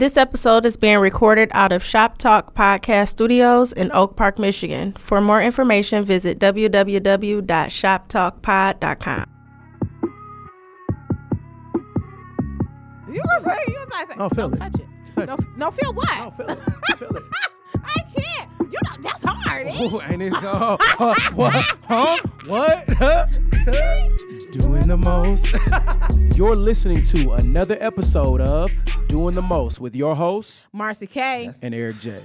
This episode is being recorded out of Shop Talk Podcast Studios in Oak Park, Michigan. For more information, visit www.shoptalkpod.com. You gonna say you gonna say Oh, feel don't it. touch it. Touch No, it. no, feel what? Oh, feel it. Feel it. I can't. You know that's hard. eh? Ooh, ain't it? Oh, oh, what? Huh? What? Doing the most. You're listening to another episode of Doing the Most with your host Marcy K. and Eric J.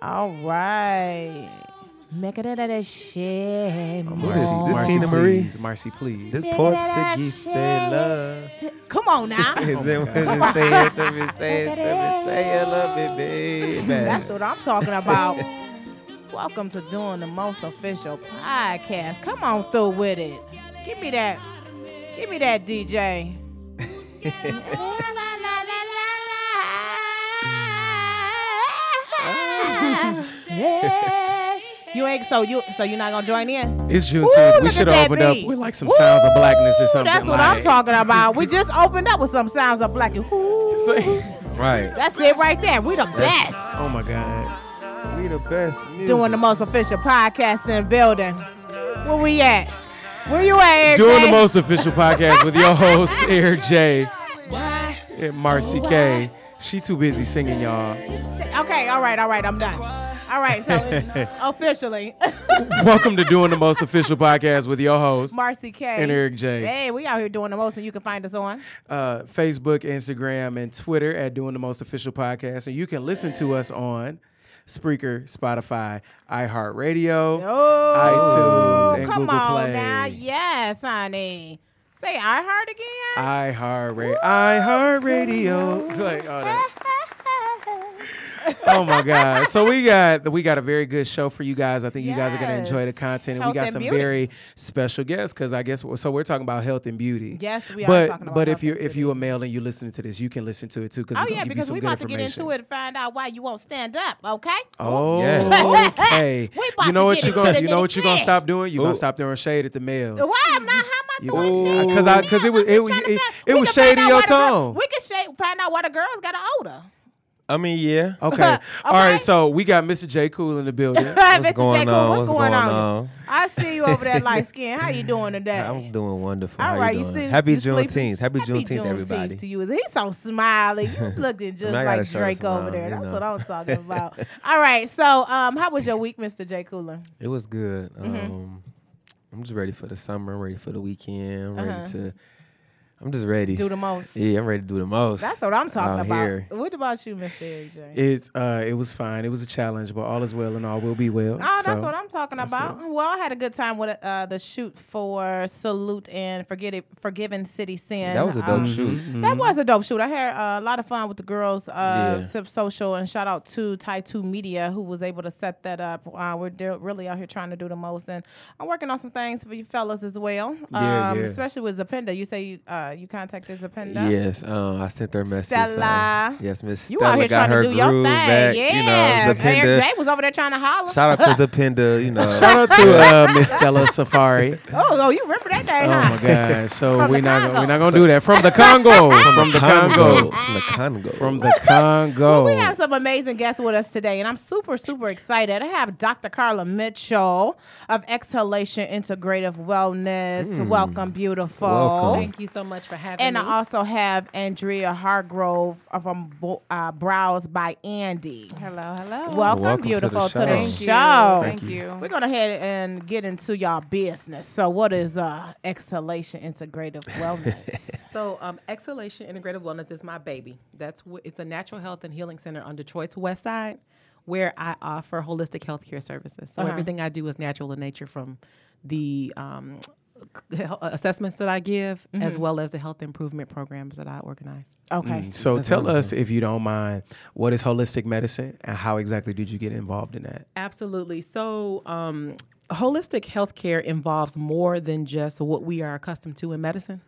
All right. Make it out of that shit. Who more. this- this Marcy, Teena Marie? please. Marcy, please. This Say Portuguese that say love. Come on now. Is it when you say it to me, say it to me, say you love it, baby. That's what I'm talking about. Welcome to doing the most official podcast. Come on through with it. Give me that. Give me that DJ. You ain't so you so you're not gonna join in? It's Ooh, Juneteenth. we should have opened up with like some sounds of blackness or something. That's what like. I'm talking about. We just opened up with some sounds of blackness. Ooh, Right. that's it right there. We the That's- best. Oh my God. We the best music. Doing the most official podcast in the building. Where we at? Where you at, Eric? Doing J? the most official podcast with your host, Eric J. and Marcy K. She too busy singing, y'all. Okay, all right, all right, I'm done. All right, so officially, Welcome to Doing the Most Official Podcast with your host, Marcy K. and Eric J. Hey, we out here doing the most, and you can find us on. Uh, Facebook, Instagram, and Twitter at Doing the Most Official Podcast. And you can listen to us on Spreaker, Spotify, iHeartRadio, Oh, iTunes, and Google. come Google on Play. now, yes, honey. Say I heard again. iHeartRadio. iHeartRadio. Like that. Oh my god! So we got we got a very good show for you guys. I think you guys are gonna enjoy the Yes. content, and Health we got and some beauty. very special guests because I guess so. We're talking about health and beauty. Yes, we are but talking about but if you and if you a male and you're listening to this, you can listen to it too oh, because Oh yeah, because we good about to get into it and find out why you won't stand up. Okay. Oh, Yes. okay. You know what you're gonna you know what you're gonna stop doing? You're gonna stop throwing shade at the males. Why am not? How am I You- throwing Ooh. shade? Because I because it was I'm it, was- it, it was can find shady your why girl- tone. We can shade, find out why the girls got older. I mean, yeah. Okay. All right. So we got Mr. J. Cool in the building. Mr. What's J. going Cool, on? What's, What's going, going on? on? I see you over there, light skin. How you doing today? I'm doing wonderful. All How right, you you doing? see, Happy you sleeping? Juneteenth. Happy, Happy Juneteenth, everybody. to you. He's so smiley. You looking just I gotta like Drake some over there. you That's know. what I'm talking about. All right, so um, how was your week, Mr. J. Cooler? It was good. Mm-hmm. Um, I'm just ready for the summer. I'm ready for the weekend. I'm Uh-huh. ready to. I'm just ready. Do the most. yeah, I'm ready to do the most. That's what I'm talking about. Here. What about you, Mr. Eric J? It's uh, it was fine. It was a challenge, but all is well and all will be well. Oh, that's what I'm talking that's about. Well, I had a good time with uh, the shoot for Salute and Forget It, Forgiven City Sin. That was a dope Um, shoot. Mm-hmm. That was a dope shoot. I had uh, a lot of fun with the girls, uh, Yeah. Sip Social, and shout out to Tai Two Media who was able to set that up. Uh, we're de- really out here trying to do the most, and I'm working on some things for you fellas as well. Yeah, um, yeah. Especially with Zapenda. You say you, uh, you contacted Zapenda. Yes, um, I sent her a message. Stella. uh, yes, Miss You Stella out here got trying her to do your thing. back. yeah. You know, Zapenda. J was over there trying to holler. Shout out to Zapenda. You know, Shout out to uh, Miss Stella Safari. oh, oh, you remember that day, Oh my God! So From we're the not gonna, we're not gonna do that from the Congo, from the Congo, From the Congo. from the Congo. We have some amazing guests with us today, and I'm super, super excited. I have Dr. Carla Mitchell of Exhalation Integrative Wellness. Welcome, beautiful. Welcome. Thank you so much for having me. And me. I also have Andrea Hargrove from Bo- uh, Brows by Andy. hello, hello. Welcome, Welcome to the beautiful, to the show. show. Thank you. Thank Thank you. We're gonna head and get into y'all business. So, what is uh, Exhalation Integrative Wellness? So, um, Exhalation Integrative Wellness is my baby. That's wh- it's a natural health and healing center on Detroit's West Side, where I offer holistic healthcare services. So Uh-huh. everything I do is natural in nature, from the um, c- assessments that I give, Mm-hmm. as well as the health improvement programs that I organize. Okay. So tell us, if you don't mind, what is holistic medicine and how exactly did you get involved in that? Absolutely. So, um, holistic healthcare involves more than just what we are accustomed to in medicine.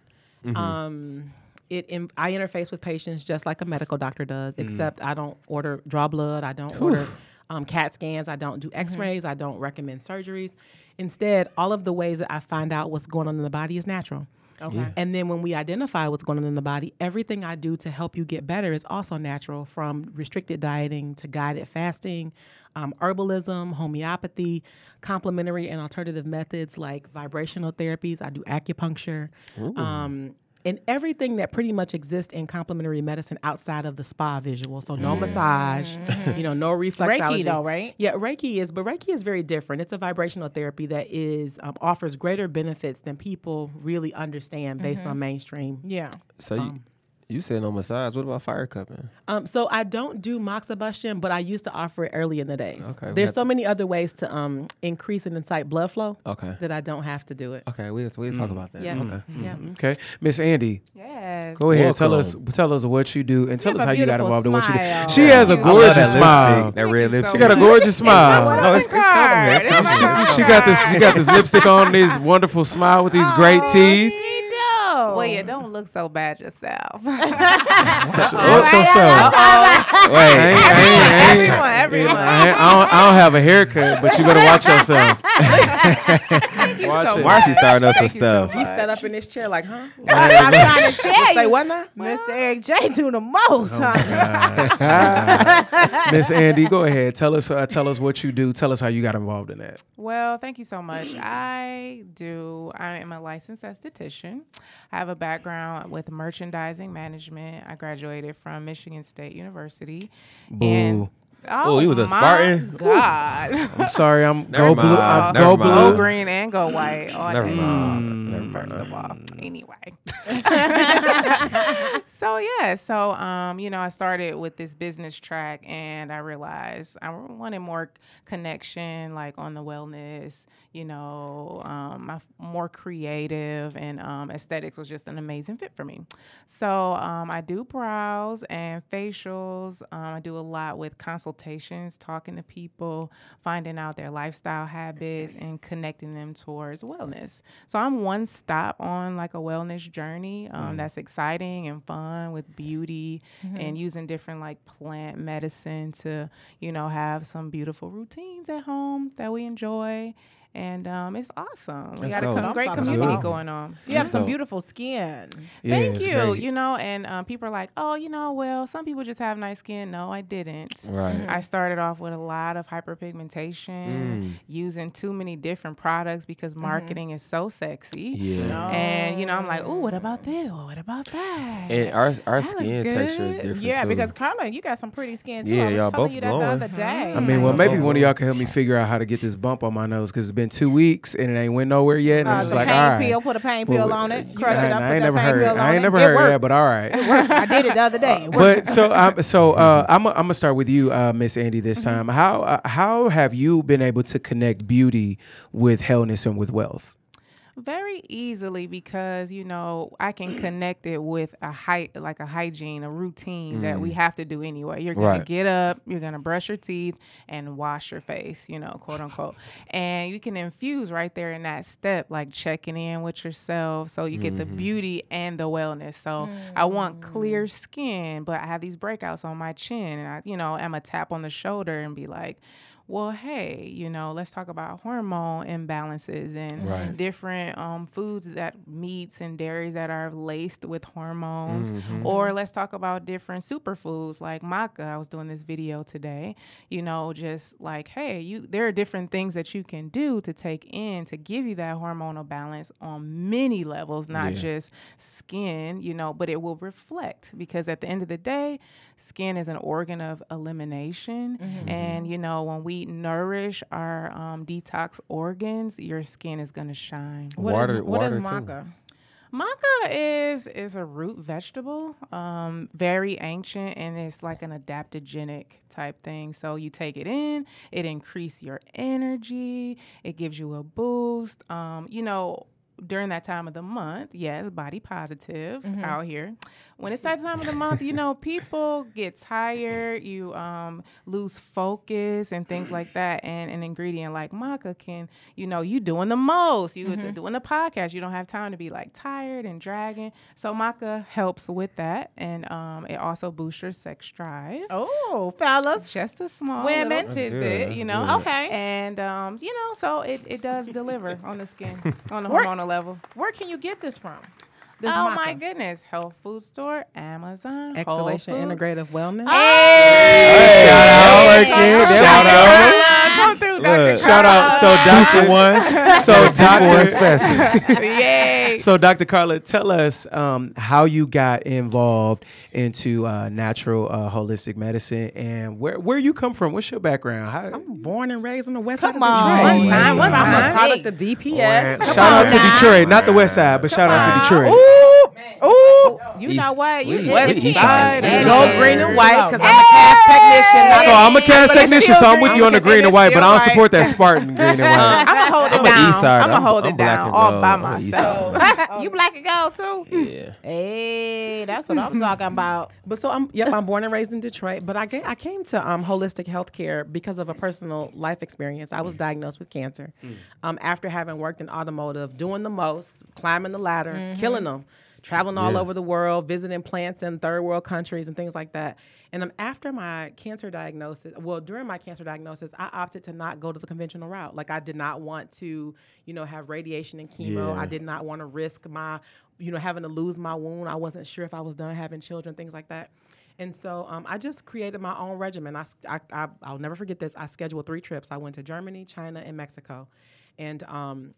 Um, it in, I interface with patients just like a medical doctor does, except I don't order draw blood, I don't order um, CAT scans, I don't do X-rays, I don't recommend surgeries. Instead, all of the ways that I find out what's going on in the body is natural. Okay. And then when we identify what's going on in the body, everything I do to help you get better is also natural from restricted dieting to guided fasting, um, herbalism, homeopathy, complementary and alternative methods like vibrational therapies. I do acupuncture. Um, and everything that pretty much exists in complementary medicine outside of the spa visual. So no massage, you know, no reflexology. Reiki, though, right? Yeah, Reiki is, but Reiki is very different. It's a vibrational therapy that is um, offers greater benefits than people really understand based on mainstream. Yeah. So you, you said no massage. What about fire cupping? Um, so I don't do moxibustion, but I used to offer it early in the days. Okay, There's so to- many other ways to um, increase and incite blood flow Okay. that I don't have to do it. Okay, we'll, we'll talk about that. Yeah. Okay. Yeah. Okay, Miss Andy, Yes. go ahead. Tell us, tell us what you do, and tell have us how you got beautiful involved in what you do. She has a I love gorgeous that smile. lipstick, that red you so lipstick. She got a gorgeous smile. No, it's, it's compliment. It's compliment. She got this. She got this lipstick on. This wonderful smile with these great teeth. She do. Well, you don't look so bad yourself. Watch yourself. Wait. Everyone, everyone. I, I don't, I don't have a haircut, but you better watch yourself. you Watch so it. Why is he starting us some Thank you so stuff? He sat up in this chair like, huh? I'm trying to Say what now? Mr. Eric J do the most, Oh, huh? Miss Andy, go ahead. Tell us. Uh, tell us what you do. Tell us how you got involved in that. Well, thank you so much. I do. I am a licensed esthetician. I have a background with merchandising management. I graduated from Michigan State University. And Oh, he was a my Spartan? God. I'm sorry. I'm Never go blue. I'm Never go mind. Go blue. green and go white. all Never day mind. long, Never First mind. of all, anyway. so yeah, so um, you know, I started with this business track, and I realized I wanted more connection, like on the wellness. You know, um, my more creative and um, aesthetics was just an amazing fit for me. So um, I do brows and facials. Um, I do a lot with consultations, talking to people, finding out their lifestyle habits, and connecting them towards wellness. So I'm one stop on like a wellness journey um, that's exciting and fun with beauty and using different like plant medicine to, you know, have some beautiful routines at home that we enjoy. And um, it's awesome. We got a dope. com- great community about. going on. You have some dope. beautiful skin. Yeah, Thank you. great. You know, and um, people are like, oh, you know, well, some people just have nice skin. No, I didn't. Right. I started off with a lot of hyperpigmentation, Mm. using too many different products because marketing is so sexy. Yeah. And you know, I'm like, oh, what about this? Well, what about that? And our our That skin texture is good. different Yeah, too. because Carla, you got some pretty skin too. Yeah, I was y'all telling both you that glowing. the other day. I mean, well, maybe one of y'all can help me figure out how to get this bump on my nose because it's been two weeks and it ain't went nowhere yet. And Uh, I'm just like, pain all right. pill, put a pain Well, pill on it, crush I, it up, I ain't never heard. I ain't never It heard that, but all right. I did it the other day. But so um, so uh, I'm I'm gonna start with you, uh, Miss Andy. This time, how uh, how have you been able to connect beauty with wellness and with wealth? Very easily because you know I can connect it with a height like a hygiene, a routine that we mm. have to do anyway. You're gonna Right. get up, you're gonna brush your teeth and wash your face, you know, quote unquote. And you can infuse right there in that step, like checking in with yourself, so you get the mm-hmm. beauty and the wellness. So I want clear mm. skin, but I have these breakouts on my chin, and I, you know, I'm a tap on the shoulder and be like. Well, hey, you know, let's talk about hormone imbalances and Right. different um, foods that meats and dairies that are laced with hormones. Mm-hmm. Or let's talk about different superfoods like maca. I was doing this video today. You know, just like, hey, you there are different things that you can do to take in to give you that hormonal balance on many levels, not Yeah. just skin, you know, but it will reflect because at the end of the day, skin is an organ of elimination. And, you know, when we nourish our um, detox organs, your skin is going to shine. What is Water- what is water, too. maca? Maca is is a root vegetable, um, very ancient, and it's like an adaptogenic type thing. So you take it in, it increase your energy, it gives you a boost. Um, you know, during that time of the month, yes, body positive out here. When it's that time of the month, you know, people get tired, you um, lose focus and things like that. And an ingredient like maca can, you know, you doing the most. You doing the podcast, you don't have time to be like tired and dragging. So maca helps with that, and um, it also boosts your sex drive. Oh, fellas. Just a small Women. little tidbit, you know. good. Okay. And um, you know, so it, it does deliver on the skin, on the Where- hormonal level. Where can you get this from? This oh maca. my goodness! Health food store, Amazon, Whole Exhalation Foods. Integrative Wellness. Shout out, working. Shout out. Come through, Look. Shout out. So Two for Dr. one. So Two for one Dr. special. Yay! So Dr. Carla, tell us um, how you got involved into uh, natural uh, holistic medicine and where where you come from. What's your background? How, I'm born and raised on the west Come side of on. Detroit. One time, one I'm time. a product of DPS. Come shout out on to. Detroit, not the West Side, but shout out to Detroit. Ooh, you know East- what? You we- West the we east side. side. Go green and white because I'm a Cass Technician. So a- I'm a Cass Technician, so I'm with you on the green and white, but I don't support that Spartan green and white. I'm gonna hold it I'm down. east side. I'm gonna hold I'm it black down and all by I'm a east myself. you black and gold too. Yeah. Hey, that's what I'm talking about. But so I'm yep, I'm born and raised in Detroit. But I, ga- I came to um, holistic healthcare because of a personal life experience. I was diagnosed with cancer um, after having worked in automotive, doing the most, climbing the ladder, killing them, traveling all Yeah. over the world, visiting plants in third world countries and things like that. And um, after my cancer diagnosis, well, during my cancer diagnosis, I opted to not go to the conventional route. Like I did not want to, you know, have radiation and chemo. Yeah. I did not want to risk my, you know, having to lose my wound. I wasn't sure if I was done having children, things like that. And so um, I just created my own regimen. I, I, I, will never forget this. I scheduled three trips. I went to Germany, China, and Mexico, and um,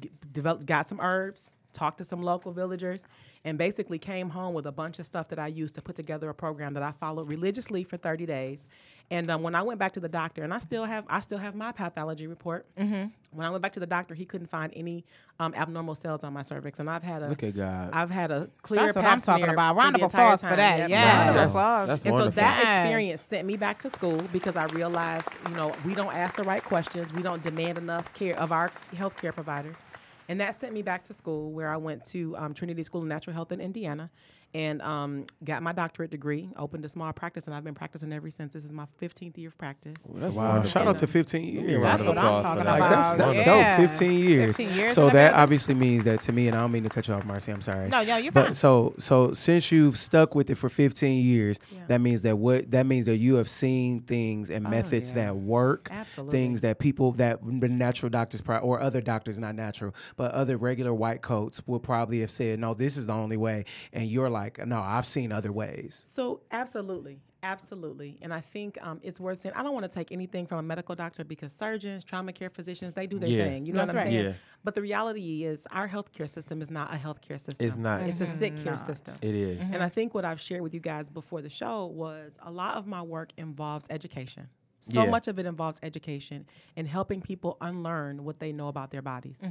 g- developed, got some herbs, talked to some local villagers, and basically came home with a bunch of stuff that I used to put together a program that I followed religiously for 30 days. And um, when I went back to the doctor, and I still have, I still have my pathology report. Mm-hmm. When I went back to the doctor, he couldn't find any um, abnormal cells on my cervix, and I've had a, Look at God. I've had a clear. That's what I'm talking about. through Round of applause for that. Yep. Yeah. Round of That's, applause. that's And so that Yes. experience sent me back to school because I realized, you know, we don't ask the right questions. We don't demand enough care of our healthcare providers. And that sent me back to school where I went to um, Trinity School of Natural Health in Indiana and um, got my doctorate degree, opened a small practice, and I've been practicing ever since. This is my 15th year of practice. That's Wow, wonderful. shout out to 15 years. That's what I'm talking about. Like that's that's Yeah. dope. 15 years. 15 years so that building. obviously means that to me, and I don't mean to cut you off, Marcy. I'm sorry. No, no, you're but fine. so so since you've stuck with it for 15 years, Yeah. that means that what that means that you have seen things and methods yeah. that work. Absolutely. Things that people that natural doctors pro- or other doctors, not natural, but other regular white coats will probably have said, no, this is the only way, and you're like, no, I've seen other ways. So absolutely, absolutely, and I think um, it's worth saying. I don't want to take anything from a medical doctor because surgeons, trauma care physicians, they do their Yeah. thing. You know That's what I'm right. saying? Yeah. But the reality is, our healthcare system is not a healthcare system. It's not. It's a sick care system. It is. And I think what I've shared with you guys before the show was a lot of my work involves education. So Yeah. much of it involves education and helping people unlearn what they know about their bodies.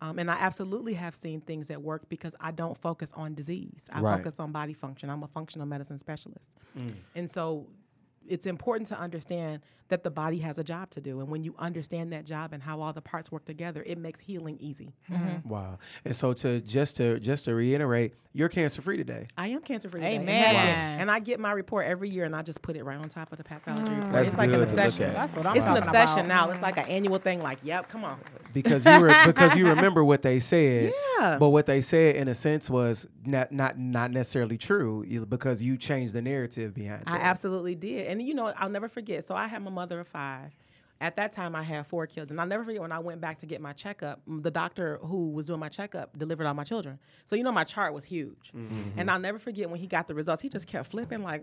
Um, and I absolutely have seen things that work because I don't focus on disease. I Right. focus on body function. I'm a functional medicine specialist. And so it's important to understand that the body has a job to do. And when you understand that job and how all the parts work together, it makes healing easy. Mm-hmm. Wow. And so to just to just to reiterate, you're cancer free today. I am cancer free. Amen. And I get my report every year, and I just put it right on top of the pathology mm. report. That's it's like an good to look obsession. That's what I'm talking about. It's an obsession about. now. Mm-hmm. It's like an annual thing. Like, yep, come on. because you re- because you remember what they said. Yeah. But what they said in a sense was not not not necessarily true because you changed the narrative behind it. I it. absolutely did. And you know, I'll never forget. So I had my mother of five. At that time, I had four kids, and I'll never forget when I went back to get my checkup. The doctor who was doing my checkup delivered all my children, so you know my chart was huge. And I'll never forget when he got the results. He just kept flipping like,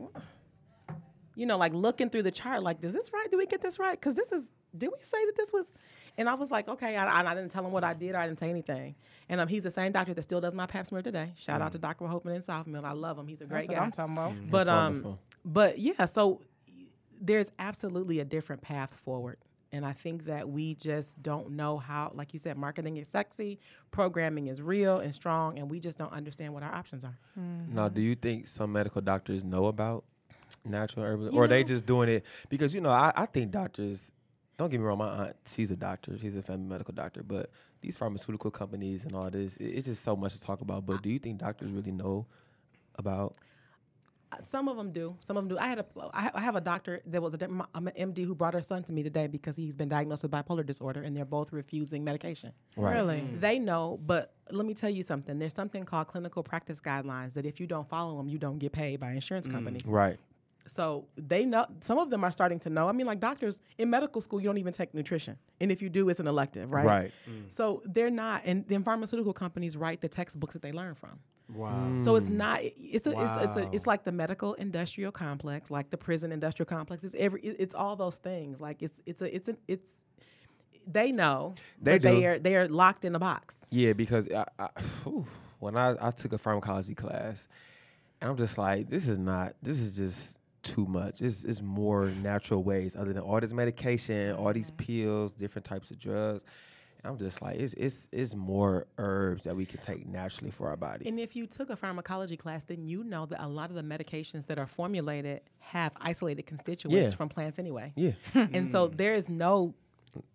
you know, like looking through the chart, like, is this right? Did we get this right? Because this is, did we say that this was? And I was like, okay, I, I, I didn't tell him what I did. Or I didn't say anything. And um, he's the same doctor that still does my Pap smear today. Shout out to Dr. Hopman in South Mill. I love him. He's a great That's what guy. I'm talking about. But um, but yeah, so there's absolutely a different path forward. And I think that we just don't know how, like you said, marketing is sexy, programming is real and strong, and we just don't understand what our options are. Now, do you think some medical doctors know about natural herbs, or are they just doing it because you know? I, I think doctors. Don't get me wrong, my aunt, she's a doctor, she's a family medical doctor, but these pharmaceutical companies and all this, it, it's just so much to talk about. But do you think doctors really know about? Some of them do. Some of them do. I had a. I have a doctor that was a, dem- I'm an MD who brought her son to me today because he's been diagnosed with bipolar disorder, and they're both refusing medication. Right. Really? Mm. They know, but let me tell you something. There's something called clinical practice guidelines that if you don't follow them, you don't get paid by insurance mm. companies. Right. So they know some of them are starting to know. I mean, like doctors in medical school, you don't even take nutrition, and if you do, it's an elective, right? Right. Mm. So they're not, and then pharmaceutical companies write the textbooks that they learn from. Wow. So it's not. It's a, it's it's, a, it's like the medical industrial complex, like the prison industrial complex. It's every. It's all those things. Like it's it's a it's a it's. They know. They but They are they are locked in a box. Yeah, because I, I, whew, when I, I took a pharmacology class, and I'm just like, this is not, this is just too much. It's, it's more natural ways other than all this medication, all these pills, different types of drugs. I'm just like, it's, it's, it's more herbs that we can take naturally for our body. And if you took a pharmacology class, then you know that a lot of the medications that are formulated have isolated constituents Yeah. from plants anyway. yeah, And so there is no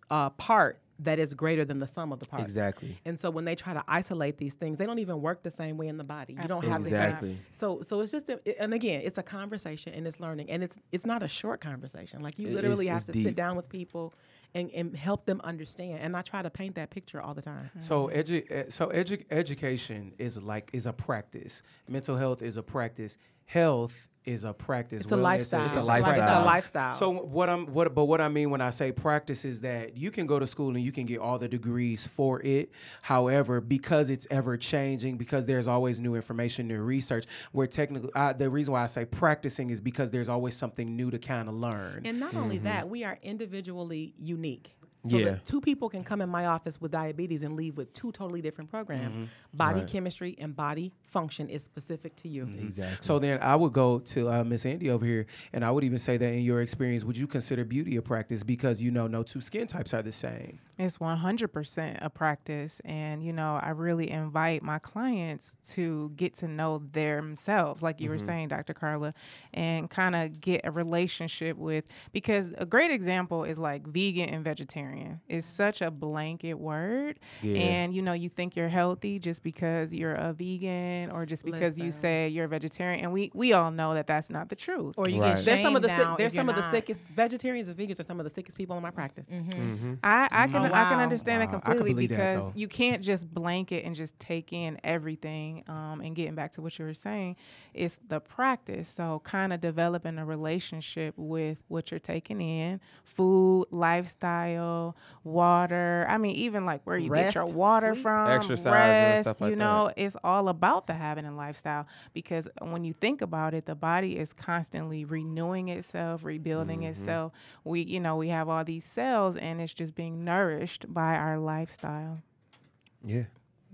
uh, part that is greater than the sum of the parts. exactly. And so when they try to isolate these things, they don't even work the same way in the body. You don't have Exactly. the same. So so it's just a, and again, it's a conversation and it's learning and it's it's not a short conversation. Like you It- literally it's- have to sit down with people and, and help them understand. And I try to paint that picture all the time. So edu- eh, so edu- education is like is a practice. Mental health is a practice. Health is a practice. It's a lifestyle. It's a It's lifestyle. a lifestyle. So what I'm what but what I mean when I say practice is that you can go to school and you can get all the degrees for it. However, because it's ever changing, because there's always new information, new research, where technically I, the reason why I say practicing is because there's always something new to kind of learn. And not only mm-hmm. that, we are individually unique. So Yeah. that two people can come in my office with diabetes and leave with two totally different programs. Mm-hmm. Body Right. chemistry and body function is specific to you. Mm-hmm. Exactly. So then I would go to uh, Miss Andy over here, and I would even say that in your experience, would you consider beauty a practice because you know no two skin types are the same? It's 100% a practice. And, you know, I really invite my clients to get to know themselves, like you were mm-hmm. saying, Dr. Carla, and kind of get a relationship with, because a great example is like vegan and vegetarian. It's such a blanket word. Yeah. And, you know, you think you're healthy just because you're a vegan or just because you say you're a vegetarian. And we, we all know that that's not the truth. Or you Right. get There's some of the shamed sick, there's some you're of the sickest vegetarians and vegans are some of the sickest people in my practice. Mm-hmm. Mm-hmm. I, I mm-hmm. can Oh, I can understand Wow, I it can completely believe that, because you can't just blanket and just take in everything. Um, and getting back to what you were saying, it's the practice. So kind of developing a relationship with what you're taking in, food, lifestyle, water. I mean, even like where you get your water sleep. from, Exercise and rest. stuff like you know, it's all about the habit and lifestyle because when you think about it, the body is constantly renewing itself, rebuilding Mm-hmm. itself. We, you know, we have all these cells and it's just being nourished by our lifestyle. yeah.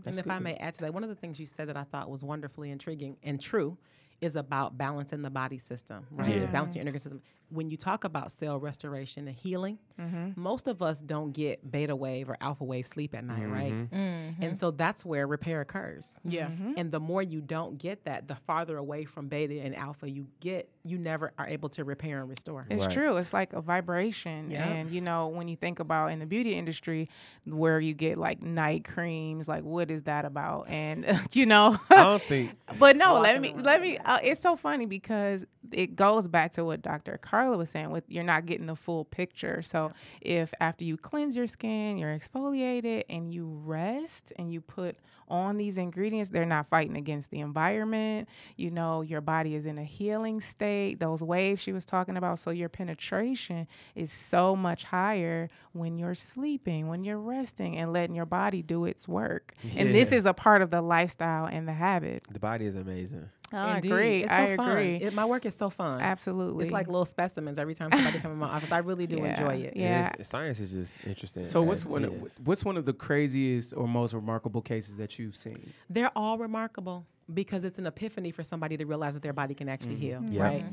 and if I may add to that, one of the things you said that I thought was wonderfully intriguing and true is about balancing the body system, right? Yeah. Balancing your energy system. When you talk about cell restoration and healing, mm-hmm. most of us don't get beta wave or alpha wave sleep at night, right? Mm-hmm. Mm-hmm. And so that's where repair occurs. Yeah. And the more you don't get that, the farther away from beta and alpha you get, you never are able to repair and restore. It's Right. true. It's like a vibration. Yeah. And, you know, when you think about in the beauty industry where you get like night creams, like what is that about? And, you know, I don't think. but no, let me let me. Uh, it's so funny because it goes back to what Dr. Carla was saying with you're not getting the full picture. So if after you cleanse your skin, you're exfoliated and you rest and you put on these ingredients, they're not fighting against the environment. You know, your body is in a healing state. Those waves she was talking about. So your penetration is so much higher when you're sleeping, when you're resting and letting your body do its work. And this is a part of the lifestyle and the habit. The body is amazing. I Indeed. agree. It's I so fun. agree. It- my work is so fun. Absolutely. It's like little specimens every time somebody comes in my office. I really do Yeah. enjoy it. Yeah. It's- science is just interesting. So what's one of, what's one of the craziest or most remarkable cases that you've seen? They're all remarkable because it's an epiphany for somebody to realize that their body can actually heal, Yeah. right?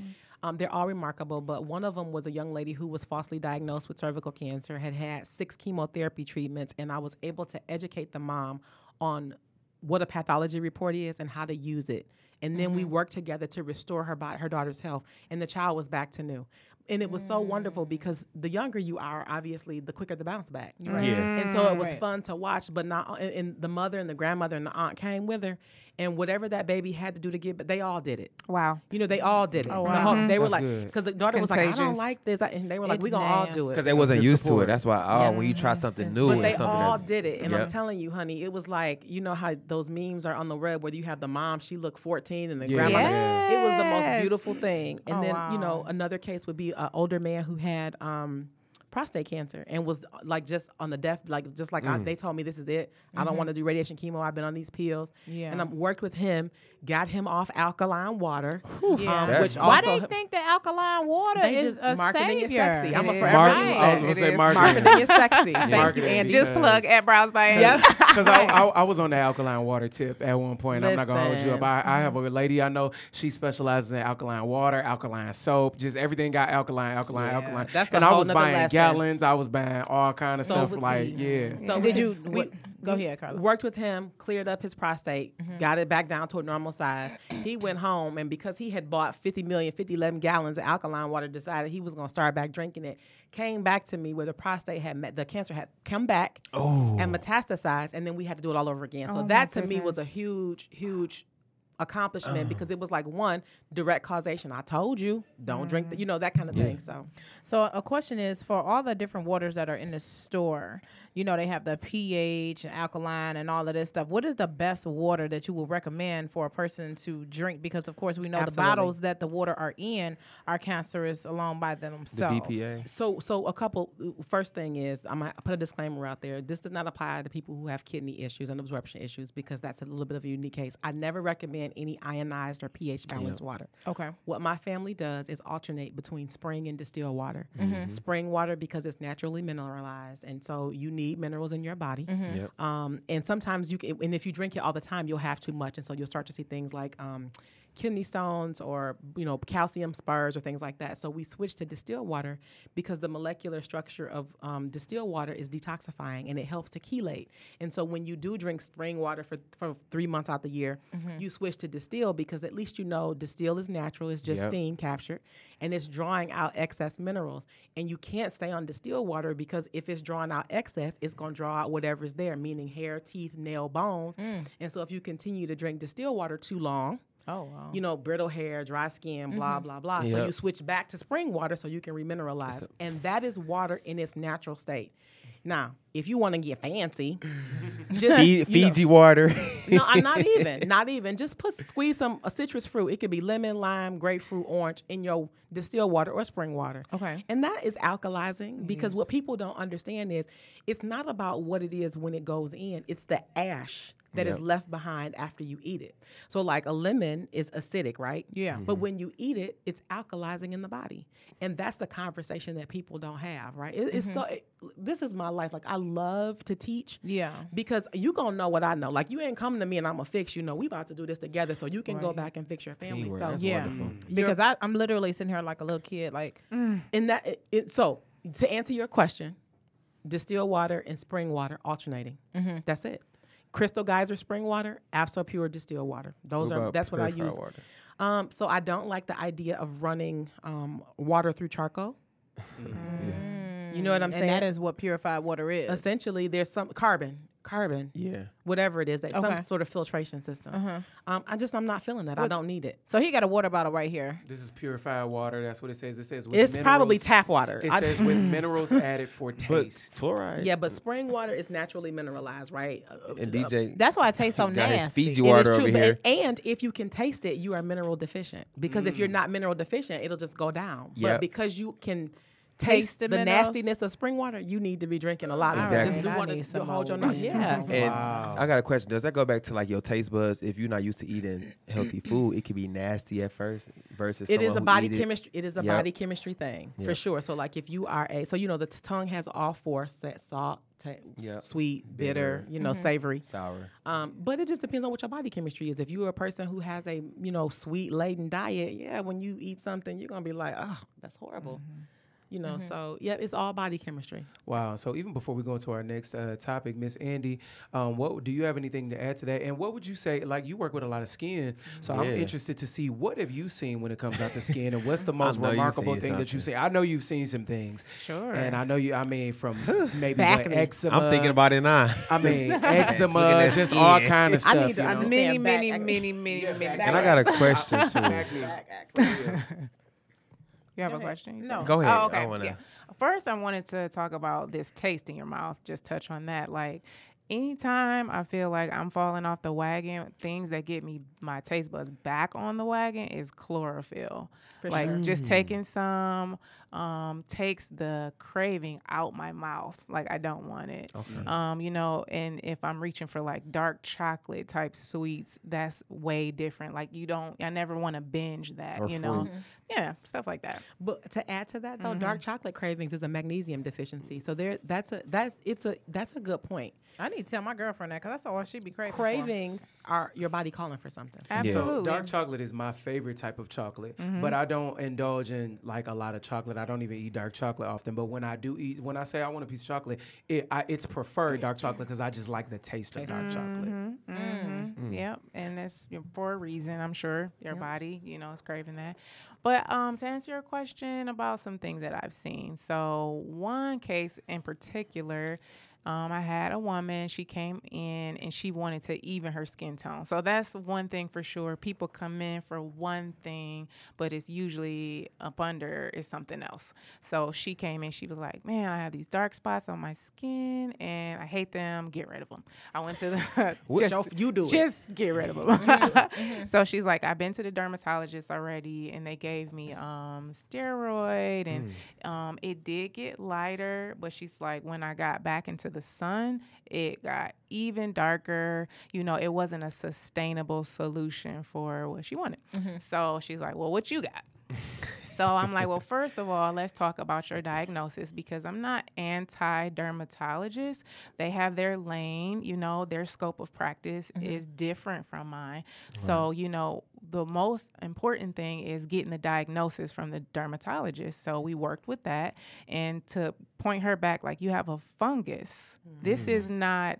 Um, they're all remarkable, but one of them was a young lady who was falsely diagnosed with cervical cancer, had had six chemotherapy treatments, and I was able to educate the mom on what a pathology report is and how to use it. And then we mm-hmm. worked together to restore her body, her daughter's health, and the child was back to new. And it was so wonderful mm. because the younger you are, obviously, the quicker the bounce back. Right? Yeah. And so it was mm. Right. fun to watch, but not and, and the mother and the grandmother and the aunt came with her, and whatever that baby had to do to get, but they all did it. wow. You know, they all did it. Oh, The wow. whole- They were That's like, because the daughter was like, I don't like this, and they were like, It's we gonna all do it. Because they wasn't good used to it. That's why. Oh, when you try something new But and they something all that's did it, and I'm telling you, honey, it was like you know how those memes are on the web where you have the mom, she looked 14, and the Yeah. grandmother. Yes. It was the most beautiful thing. And Oh, then you know another case would be an older man who had um, prostate cancer and was uh, like just on the death, like just like I, they told me this is it. I don't want to do radiation chemo. I've been on these pills. Yeah. And I worked with him, got him off alkaline water, Yeah. um, That- which Why also they think that alkaline water is just a marketing savior? is sexy. I'm a It forever is. Marketing- I was gonna It say is. marketing. Marketing is sexy. Thank you, Marketing Just plug Because- at Brows by Yep. Because I, I, I was on the alkaline water tip at one point. I'm not gonna hold you up. I, I have a lady I know. She specializes in alkaline water, alkaline soap, just everything got alkaline, alkaline, Yeah, alkaline. that's a and I was buying lesson. Gallons. I was buying all kind of So stuff. Like he. yeah. So Did you? we- go ahead, Carla. Worked with him, cleared up his prostate, mm-hmm. got it back down to a normal size. He went home, and because he had bought 50 million, 50, 11 gallons of alkaline water, decided he was going to start back drinking it. Came back to me where the prostate had met, the cancer had come back and metastasized, and then we had to do it all over again. So Oh, that to me was a goodness. huge, huge accomplishment because it was like one direct causation. I told you, don't drink, the, mm. you know, that kind of thing. So So a question is for all the different waters that are in the store, you know, they have the pH and alkaline and all of this stuff. What is the best water that you would recommend for a person to drink? Because of course we know Absolutely. the bottles that the water are in are cancerous alone by the themselves. BPA. So, so a couple. First thing is, I'm gonna put a disclaimer out there. This does not apply to people who have kidney issues and absorption issues because that's a little bit of a unique case. I never recommend any ionized or pH balanced water. Okay. What my family does is alternate between spring and distilled water. Mm-hmm. Spring water because it's naturally mineralized, and so you need minerals in your body. Mm-hmm. Yep. Um, and sometimes you can, and if you drink it all the time, you'll have too much, and so you'll start to see things like um, kidney stones or you know calcium spurs or things like that. So we switched to distilled water because the molecular structure of um, distilled water is detoxifying and it helps to chelate. And so when you do drink spring water for for three months out the year, you switch to distill because at least you know distill is natural, it's just Yep. steam captured, and it's drawing out excess minerals. And you can't stay on distilled water because if it's drawing out excess, it's going to draw out whatever's there, meaning hair, teeth, nail, bones. And so if you continue to drink distilled water too long, Oh wow. you know, brittle hair, dry skin, blah, mm-hmm. blah, blah. So you switch back to spring water so you can remineralize. And that is water in its natural state. Now, if you want to get fancy, just Fi- you know- Fiji water. no, I'm not even. Not even. Just put squeeze some a citrus fruit. It could be lemon, lime, grapefruit, orange in your distilled water or spring water. Okay. And that is alkalizing because what people don't understand is it's not about what it is when it goes in. It's the ash that is Yep. left behind after you eat it. So like a lemon is acidic, right? Yeah. Mm-hmm. But when you eat it, it's alkalizing in the body. And that's the conversation that people don't have, right? It- It's so mm-hmm. it, this is my life. Like I love to teach Yeah. because you gonna know what I know. Like you ain't coming to me and I'm gonna fix you. No, we about to do this together, so you can go back and fix your family. Teamwork, So that's Yeah. wonderful. Mm. Because I, I'm literally sitting here like a little kid, like mm. in that, it, it- so to answer your question, distilled water and spring water alternating. Mm-hmm. That's it. Crystal geyser spring water, Absopure distilled water. Those What are that's what I use. water? Um, so I don't like the idea of running um, water through charcoal. You know what I'm and saying? that is what purified water is. essentially there's some carbon carbon, Yeah. whatever it is, that Okay. some sort of filtration system. Um, I just I'm not feeling that. I don't need it. So he got a water bottle right here. This is purified water. That's what it says. It says with It's probably tap water. It I- says with minerals added for But taste. fluoride. yeah, but spring water is naturally mineralized, right? Uh, And DJ That's why it tastes so got his. Fiji And water it's over here. but- and if you can taste it, you are mineral deficient. Because if you're not mineral deficient, it'll just go down. Yep. But because you can Taste taste the the, nastiness of spring water, you need to be drinking a lot of Exactly. it. Just do I what need it- some hold your nose. Yeah. And Wow. I got a question. Does that go back to like your taste buds? If you're not used to eating healthy food, it could be nasty at first versus It is someone a body eat it. chemistry. It is a Yep. body chemistry thing for sure. So like if you are a so you know the t- tongue has all four set salt, ta- Yep. sweet, bitter, Bitter. you know, savory. sour. Um, but it just depends on what your body chemistry is. If you're a person who has a you know sweet laden diet, yeah, when you eat something, you're gonna be like, oh, that's horrible. You know, so yeah, it's all body chemistry. Wow. So even before we go into our next uh, topic, Miss Andy, um, what do you have anything to add to that? And what would you say? Like you work with a lot of skin, so I'm interested to see what have you seen when it comes out to skin, and what's the most remarkable seen thing that you see? I know you've seen some things. Sure. And I know you. I mean, from maybe what, eczema. I'm thinking about it now. I mean, Looking at eczema, just all kind of I stuff. need to you know? understand. many, back- many, many, many, many. and I got a question too. Acne. You have a question? No. Go ahead. Oh, okay. I wanna- yeah. First, I wanted to talk about this taste in your mouth. Just touch on that. Like, anytime I feel like I'm falling off the wagon, things that get me my taste buds back on the wagon is chlorophyll. For like sure. just taking some um, takes the craving out my mouth. Like I don't want it. Okay. Um, you know, and if I'm reaching for like dark chocolate type sweets, that's way different. Like you don't, I never want to binge that. Or you know, fruit. yeah, stuff like that. But to add to that though, dark chocolate cravings is a magnesium deficiency. So there, that's a that's it's a that's a good point. I need to tell my girlfriend that because that's all she'd be craving. for. Cravings are your body calling for something. Absolutely. Dark chocolate is my favorite type of chocolate, but I don't indulge in like a lot of chocolate. I don't even eat dark chocolate often. But when I do eat, when I say I want a piece of chocolate, it I, it's preferred dark chocolate because I just like the taste of dark chocolate. Mm-hmm. Yep, and that's for a reason. I'm sure your body, you know, is craving that. But um, to answer your question about some things that I've seen, so one case in particular. Um, I had a woman, she came in and she wanted to even her skin tone. So that's one thing for sure. People come in for one thing, but it's usually up under is something else. So she came in, she was like, Man, I have these dark spots on my skin and I hate them. Get rid of them. I went to the Show- you do it. just get rid of them. so she's like, I've been to the dermatologist already, and they gave me um, steroid, and um, it did get lighter. But she's like, when I got back into the sun, it got even darker. You know, it wasn't a sustainable solution for what she wanted. Mm-hmm. So she's like, well, what you got? So I'm like, well, first of all, let's talk about your diagnosis because I'm not anti dermatologist. They have their lane, you know, their scope of practice mm-hmm. is different from mine. So, you know, the most important thing is getting the diagnosis from the dermatologist. So we worked with that. And to point her back, like, you have a fungus. This mm. is not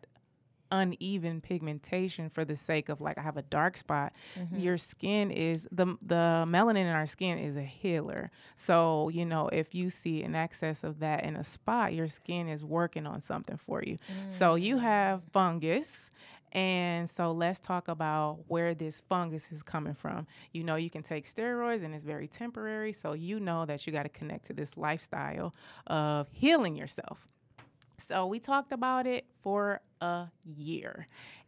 uneven pigmentation for the sake of like I have a dark spot. Mm-hmm. Your skin is the the melanin in our skin is a healer. So, you know, if you see an excess of that in a spot, your skin is working on something for you. So, you mm. have fungus and so let's talk about where this fungus is coming from. You know, you can take steroids and it's very temporary. So you know that you got to connect to this lifestyle of healing yourself. So we talked about it for a year.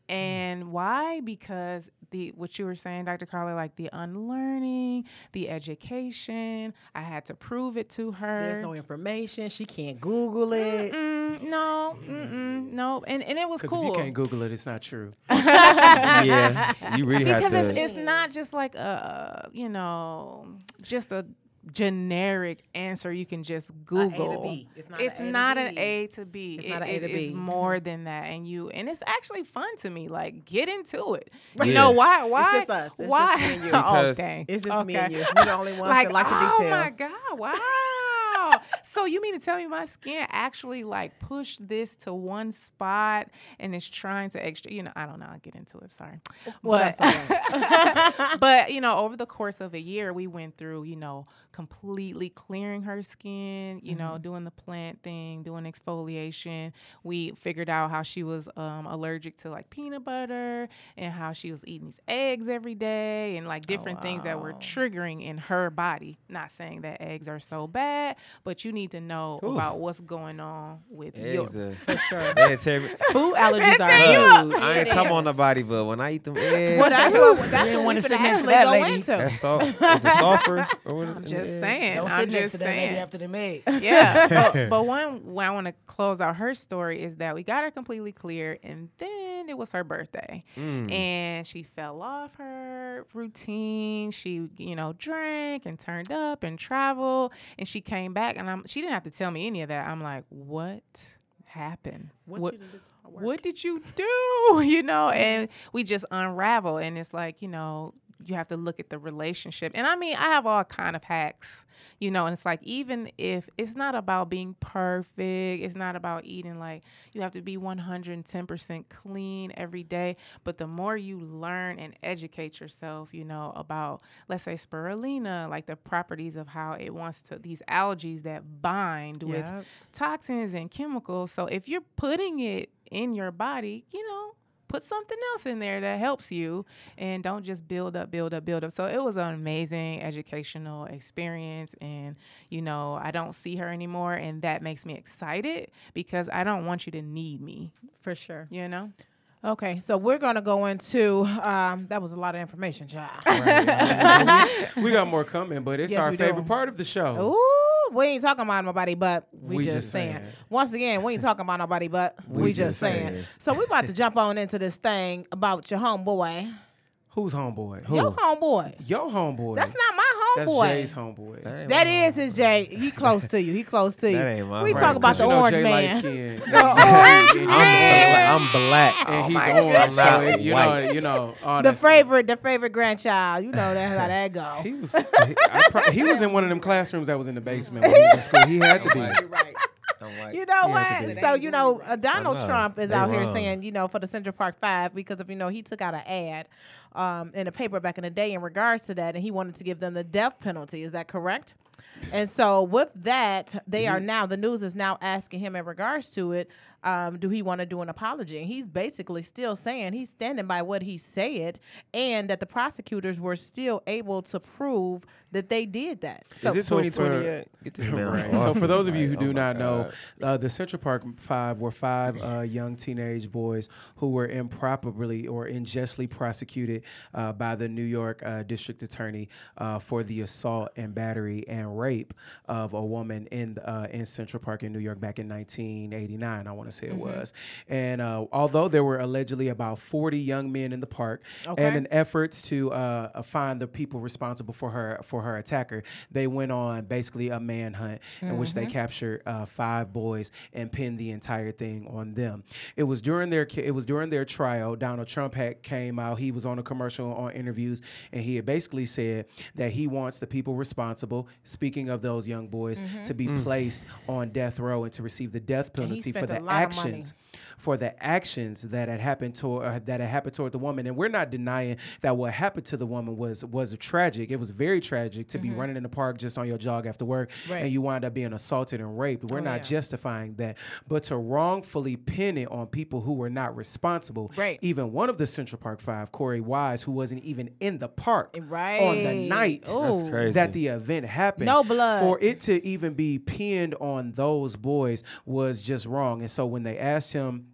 And why? Because the what you were saying, Dr. Carla, like the unlearning, the education, I had to prove it to her. There's no information. She can't Google it. Mm, no, mm-mm, no, and and it was cool if you can't Google it, it's not true. yeah, you really have because it's, it's not just like a you know just a generic answer you can just google B. It's not a it's A not B. an a to b It's It- not a A to is B. more than that and you and it's actually fun to me like get into it Yeah. you know why why just us. It's just why me and you. Because- okay It's just me and you. We're the only ones like that like the oh details. my god wow wow. So you mean to tell me my skin actually like pushed this to one spot and it's trying to extra, you know, I don't know. I'll get into it. Sorry. Well, but, but, you know, over the course of a year, we went through, you know, completely clearing her skin, you know, doing the plant thing, doing exfoliation. We figured out how she was um, allergic to like peanut butter and how she was eating these eggs every day and like different things that were triggering in her body. Not saying that eggs are so bad, but you need to know about what's going on with your. Eggs are- For sure. they Food allergies are Look, huge. I ain't talking on nobody, but when I eat them eggs, Well, that's what that's didn't wanna sit next to actually that go lady. into. that's soft. Is it sulfur? Or what is I'm just saying. Don't I'm sit next just to that lady saying. after the maid. yeah. but, but one way I want to close out her story is that we got her completely clear, and then it was her birthday, Mm. and she fell off her routine. She, you know, drank and turned up and traveled, and she came back, and I'm. She didn't have to tell me any of that. I'm like, what happened? What what did you do? You know, and we just unravel, and it's like, you know, you have to look at the relationship. And I mean, I have all kind of hacks, you know, and it's like even if it's not about being perfect, it's not about eating like you have to be 110% clean every day, but the more you learn and educate yourself, you know, about let's say spirulina, like the properties of how it wants to these algae that bind with toxins and chemicals. So if you're putting it in your body, you know, put something else in there that helps you and don't just build up, build up, build up. So it was an amazing educational experience. And, you know, I don't see her anymore. And that makes me excited because I don't want you to need me, For sure. you know? Okay, so we're gonna go into um, that was a lot of information, child. we got more coming, but it's Yes, our we do. favorite part of the show. Ooh, we ain't talking about nobody, but we, We just, just saying. saying. Once again, we ain't talking about nobody, but we, just, saying. So we about to jump on into this thing about your homeboy, Who's homeboy? your homeboy. Your homeboy. That's not my homeboy. That's homeboy. Jay's homeboy. That ain't That his Jay. He close to you. He close to you. That ain't my we homeboy. talk about the you know orange Jay man. The orange man. I'm black. and oh he's I'm orange, so it, you know, you know, all The favorite, the favorite grandchild. You know that's how that go. He was, he, pro- he was in one of them classrooms that was in the basement when he was in school. He had to be. I'm white. You know Yeah, what? So you know, uh, Donald know. Trump is They out here saying, you know, for the Central Park Five, because if you know, he took out an ad um, in a paper back in the day in regards to that, and he wanted to give them the death penalty. Is that correct? And so with that, they are now the news is now asking him in regards to it. Um, do he want to do an apology? And he's basically still saying he's standing by what he said, and that the prosecutors were still able to prove that they did that. So Is it so 2020 for- yet? Get this Right. So for those of you who do oh my not know, uh, the Central Park Five were five uh, young teenage boys who were improperly or unjustly prosecuted uh, by the New York uh, District Attorney uh, for the assault and battery and rape of a woman in uh, in Central Park in New York back in 1989. I want to say it was. And uh, although there were allegedly about 40 young men in the park, Okay. and in efforts to uh, uh, find the people responsible for her for her attacker, they went on basically a manhunt in which they captured uh, five boys and pinned the entire thing on them. It was during their it was during their trial. Donald Trump had came out. He was on a commercial on interviews, and he had basically said that he wants the people responsible. Speaking of those young boys, to be placed on death row and to receive the death penalty for spent a the lot of money. Actions for the actions that had happened toward uh, that had happened toward the woman. And we're not denying that what happened to the woman was was tragic. It was very tragic to be running in the park just on your jog after work Mm-hmm. Right. and you wind up being assaulted and raped. We're Oh, not yeah. justifying that, but to wrongfully pin it on people who were not responsible. Right. Even one of the Central Park Five, Korey Wise, who wasn't even in the park right. on the night Ooh. That's crazy. that the event happened. No blood. For it to even be pinned on those boys was just wrong. And so when they asked him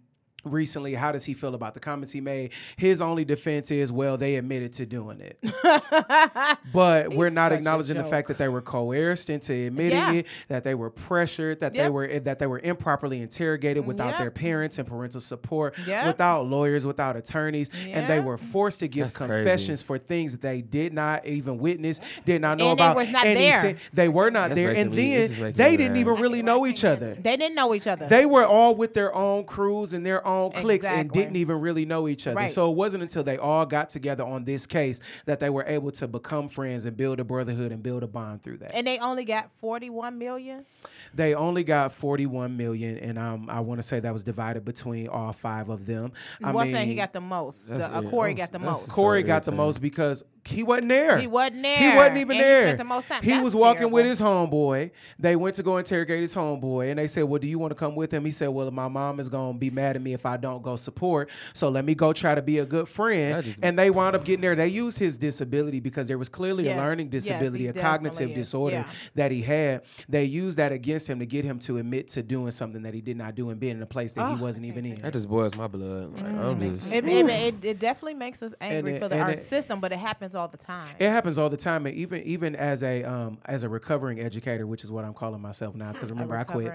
recently how does he feel about the comments he made his only defense is well they admitted to doing it but we're not acknowledging the fact that they were coerced into admitting Yeah. it that they were pressured that they were that they were improperly interrogated mm, without Yep. their parents and parental support Yep. without lawyers without attorneys and they were forced to give That's crazy. confessions for things that they did not even witness did not know And they about was not and there. said they were not That's there and then this is making they didn't even really know each other They didn't know each other. they were all with their own crews and their own own cliques and didn't even really know each other. Right. So it wasn't until they all got together on this case that they were able to become friends and build a brotherhood and build a bond through that. And they only got 41 million. They only got 41 million, and um, I want to say that was divided between all five of them. I What's mean, saying he got the most? The, uh, Korey got the most. Korey got the most because he wasn't there. He wasn't there. He wasn't even and He there. spent the most time. He That's was walking with his homeboy. They went to go interrogate his homeboy, and they said, "Well, do you want to come with him?" He said, "Well, my mom is gonna be mad at me if I don't go support. So let me go try to be a good friend." That is- And they wound up getting there. They used his disability because there was clearly Yes. a learning Yes, disability, a cognitive is. disorder Yeah. that he had. They used that against him to get him to admit to doing something that he did not do and being in a place that he ah, wasn't even in. That just boils my blood. Like, I'm just. It, it, it, it definitely makes us angry it- for the, our it- system, but it happens all the time. It happens all the time, and even even as a um, as a recovering educator, which is what I'm calling myself now, because remember I quit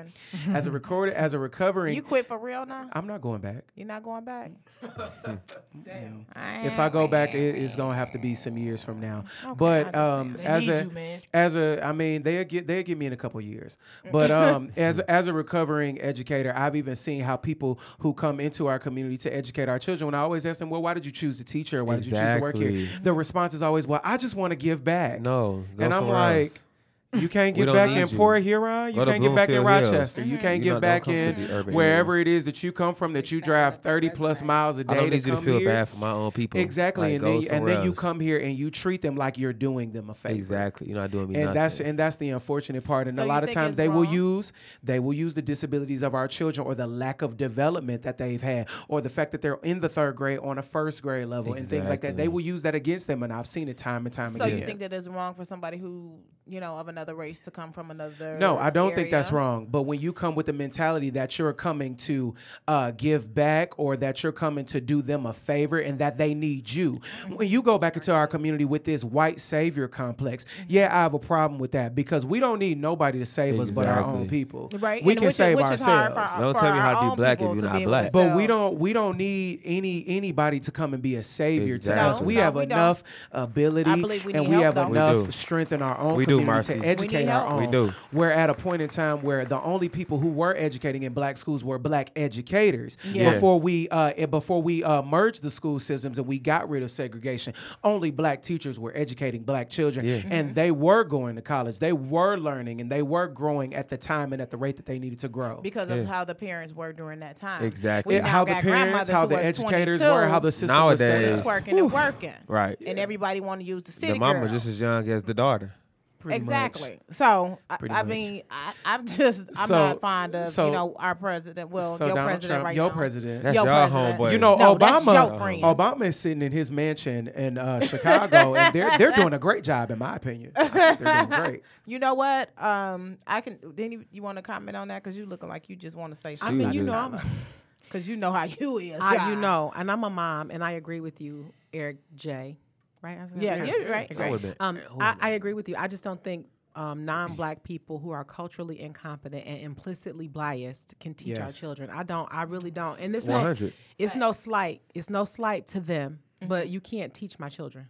as a recorder as a recovering. you quit for real now? I'm not going back. You're not going back? Damn. If I go back, it, it's gonna have to be some years from now. but um, as a as a, I mean, they get they get me in a couple years. But um, as as a recovering educator, I've even seen how people who come into our community to educate our children. When I always ask them, well, why did you choose to teach here? Why did you choose to work here? The response is always, well, I just want to give back. No, and I'm like. else. You can't get back in you. Port Huron. You can't get back in Bloomfield Hills. Rochester. You can't You give know, back in the urban wherever it is that you come from. That you drive thirty plus miles a day I don't to need you to come feel here. bad for my own people. Exactly, Like, and then and somewhere then you come here and you treat them like you're doing them a favor. Exactly. You're not doing me And nothing. that's and that's the unfortunate part. And So a lot of times it's they will use they will use the disabilities of our children or the lack of development that they've had or the fact that they're in the third grade on a first grade level and things like that. They will use that against them, and I've seen it time and time So again. you think that it's wrong for somebody who, you know, of another race to come from another? No, I don't think that's wrong. But when you come with the mentality that you're coming to uh, give back or that you're coming to do them a favor and that they need you, Mm-hmm. when you go back into our community with this white savior complex, Mm-hmm. yeah, I have a problem with that because we don't need nobody to save us but our own people. Right, We and can which is- save which is hard ourselves. for- Don't for tell me how to be black if you're not black. But we don't we don't need any anybody to come and be a savior to us. Exactly. We No, have we don't. enough ability I believe we and we help, have though. Enough do. strength in our own We do, community Marcy. to We need educate our own. We do. We're at a point in time where the only people who were educating in black schools were black educators. Yeah. Before we uh, eh, before we uh, merged the school systems and we got rid of segregation, only black teachers were educating black children, Yeah. and they were going to college. They were learning and they were growing at the time and at the rate that they needed to grow. because Yeah. of how the parents were during that time. Exactly. We It- now how the parents, grandmothers how the educators 22, were, how the system was set Nowadays- up. twerking and working. Right. And everybody want to use the city the mama girls. just as young as the daughter. Pretty much. exactly. So I, Pretty I much. mean, I, I'm just I'm So- not fond of so- you know our president. Well, so your Donald president Trump, right your now. president. That's Your y'all president. homeboy. You know, No, that's Obama. your. Obama is sitting in his mansion in uh, Chicago, and they're they're doing a great job, in my opinion. They're doing great. You know what? Um, I can. Then you, you want to comment on that because you looking like you just want to say Something. I mean, She you was know, I'm, because you know how you is. I, you know, and I'm a mom, and I agree with you, Eric J. Right? I Yeah, you're right. I Um, I, I agree with you. I just don't think um, non-black people who are culturally incompetent and implicitly biased can teach our children. I don't. I really don't. And it's no. It's no slight. It's no slight to them. But you can't teach my children.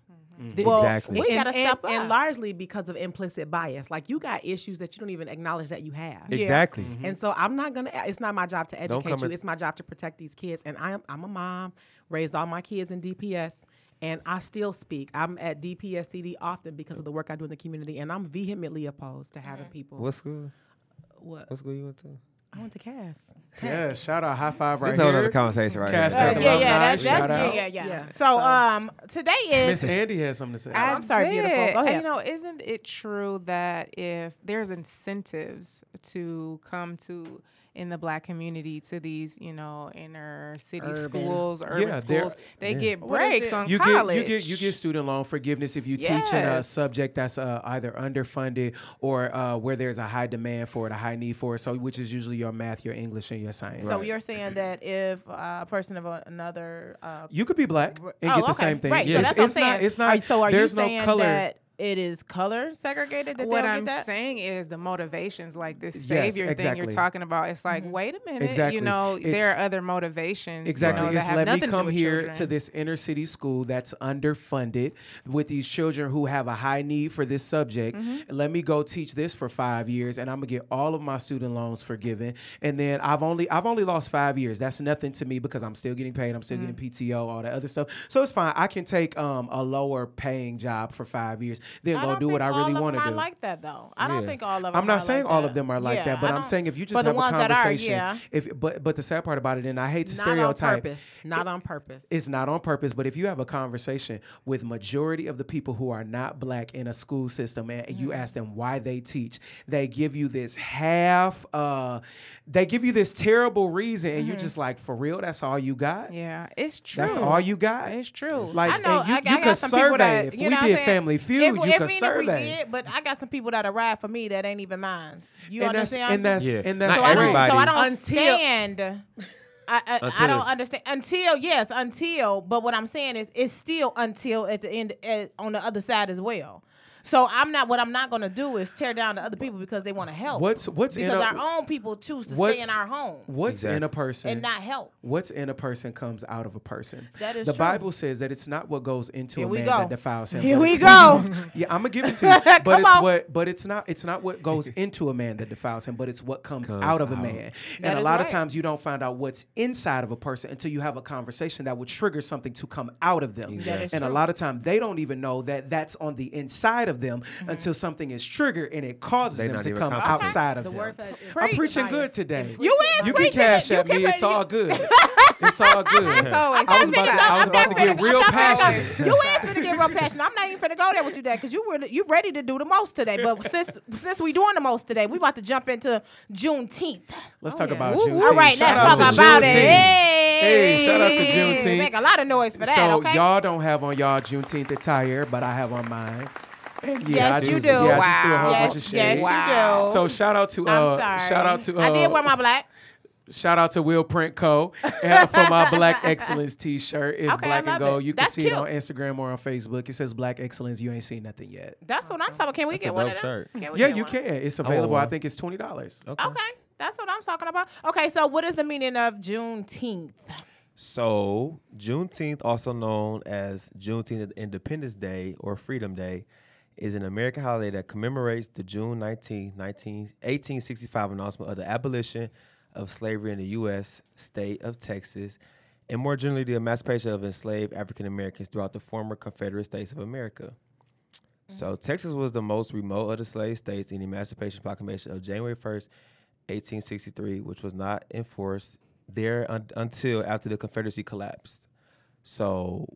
The- Well, Exactly. we and, gotta and- step and up. largely because of implicit bias. Like you got issues that you don't even acknowledge that you have. Exactly. And so I'm not gonna. It's not my job to educate you. in- It's my job to protect these kids. And I'm I'm a mom, raised all my kids in DPS, and I still speak. I'm at DPSCD often because of the work I do in the community, and I'm vehemently opposed to having people. What school? What? What school you went to? I went to Cass. Yeah, shout out, high five right This is another conversation right Cass here. Uh, Tech yeah, yeah, that's, that's yeah, yeah, yeah. Yeah, So, so- um, today Miss is Andy has something to say. I- I'm sorry, beautiful. Go ahead. And, You know, isn't it true that if there's incentives to come to in the black community to these, you know, inner city Urban. schools, urban Yeah, schools, they yeah. get breaks on you college. get you get you get student loan forgiveness if you teach in a subject that's uh, either underfunded or uh, where there's a high demand for it, a high need for it. So, which is usually your math, your English, and your science. so you're saying that if uh, a person of another uh, You could be black and Oh, get the okay. same thing. Right, so It's, that's what I'm it's not. saying. It's not. Are- so are there's you no saying color. that it is color segregated that what they'll I'm get that? saying is the motivations, like this Yes, savior thing you're talking about. It's like, Mm-hmm. wait a minute, Exactly. you know, It's- there are other motivations. you Exactly. know, that it's have let me nothing to do come with here children. to this inner city school that's underfunded with these children who have a high need for this subject. Mm-hmm. Let me go teach this for five years, and I'm gonna get all of my student loans forgiven. And then I've only I've only lost five years. That's nothing to me because I'm still getting paid. I'm still Mm-hmm. getting PTO, all that other stuff. So it's fine. I can take um, a lower paying job for five years, then I go do what I really want to do. are like that though. I don't Yeah. think all of them. I'm are not saying like all that. of them are like Yeah, that, but I I'm saying if you just have a are, conversation, yeah. if but but the sad part about it, and I hate to Not on stereotype, purpose. Not on purpose. it's not on purpose, but if you have a conversation with majority of the people who are not black in a school system and you ask them why they teach, they give you this half uh they give you this terrible reason and you're just like, for real, that's all you got? yeah, it's true. That's all you got? It's true. Like I know. you, I, you I got some people survey that if we know did family feud, If, you if, could even survey. We did, but I got some people that arrive for me that ain't even mine. You and that's and that's Yeah. and that's so Not I don't. great. So I don't Until- stand. I, I, I don't understand until yes until but what I'm saying is it's still until at the end at, on the other side as well. So I'm not what I'm not going to do is tear down the other people because they want to help. What's- what's in because a- our own people choose to stay in our home What's in a person and not help. What's in a person comes out of a person. That is the true. Bible says that it's not what goes into Here a man go. that defiles him. Here but we it's go. what comes- yeah, I'm gonna give it to you. But it's on. what but it's not it's not what goes into a man that defiles him, but it's what comes, Comes out of a man. That and a is lot of times you don't find out what's inside of a person until you have a conversation that would trigger something to come out of them. That is and a lot of times they don't even know that that's on the inside of them Mm-hmm. until something is triggered and it causes They them to come conscious of it. outside of the them. word that I'm Preach. preaching good today. You is You can cash at me. It's all good. It's all good. It's always I was about to, I was about to get real I'm not finna go- passionate. You is finna get real passionate. I'm not even finna go there with you today because you were you ready to do the most today. But since since we doing the most today, we about to jump into Juneteenth. Let's Oh, talk yeah. about Woo, Juneteenth. All right, Shout let's talk to about it. Hey, Hey, shout out to Juneteenth. Make a lot of noise for that. so okay. y'all don't have on y'all Juneteenth attire, but I have on mine. And yeah, Yes, I you do. Yeah, I just threw a whole yes, bunch of shade. yes, you do. So shout out to I'm uh, sorry. shout out to uh, I did wear my black. shout out to Will Print Co. for my Black Excellence T-shirt. It's Okay, black and gold. it. You can That's see it on. Instagram or on Facebook. It says Black Excellence. You ain't seen nothing yet. That's what I'm talking about. Can we That's get a one dope of them? Can we Yeah, get you one? can. It's want available. I think it's twenty dollars. Okay. Okay, that's what I'm talking about. Okay, so what is the meaning of Juneteenth? So, Juneteenth, also known as Juneteenth Independence Day or Freedom Day, is an American holiday that commemorates the June 19, 19, 1865 announcement of the abolition of slavery in the U.S. state of Texas, and more generally, the emancipation of enslaved African Americans throughout the former Confederate States of America. So, mm-hmm. Texas was the most remote of the slave states in the Emancipation Proclamation of January 1st, 1863, which was not enforced there un- until after the Confederacy collapsed. So,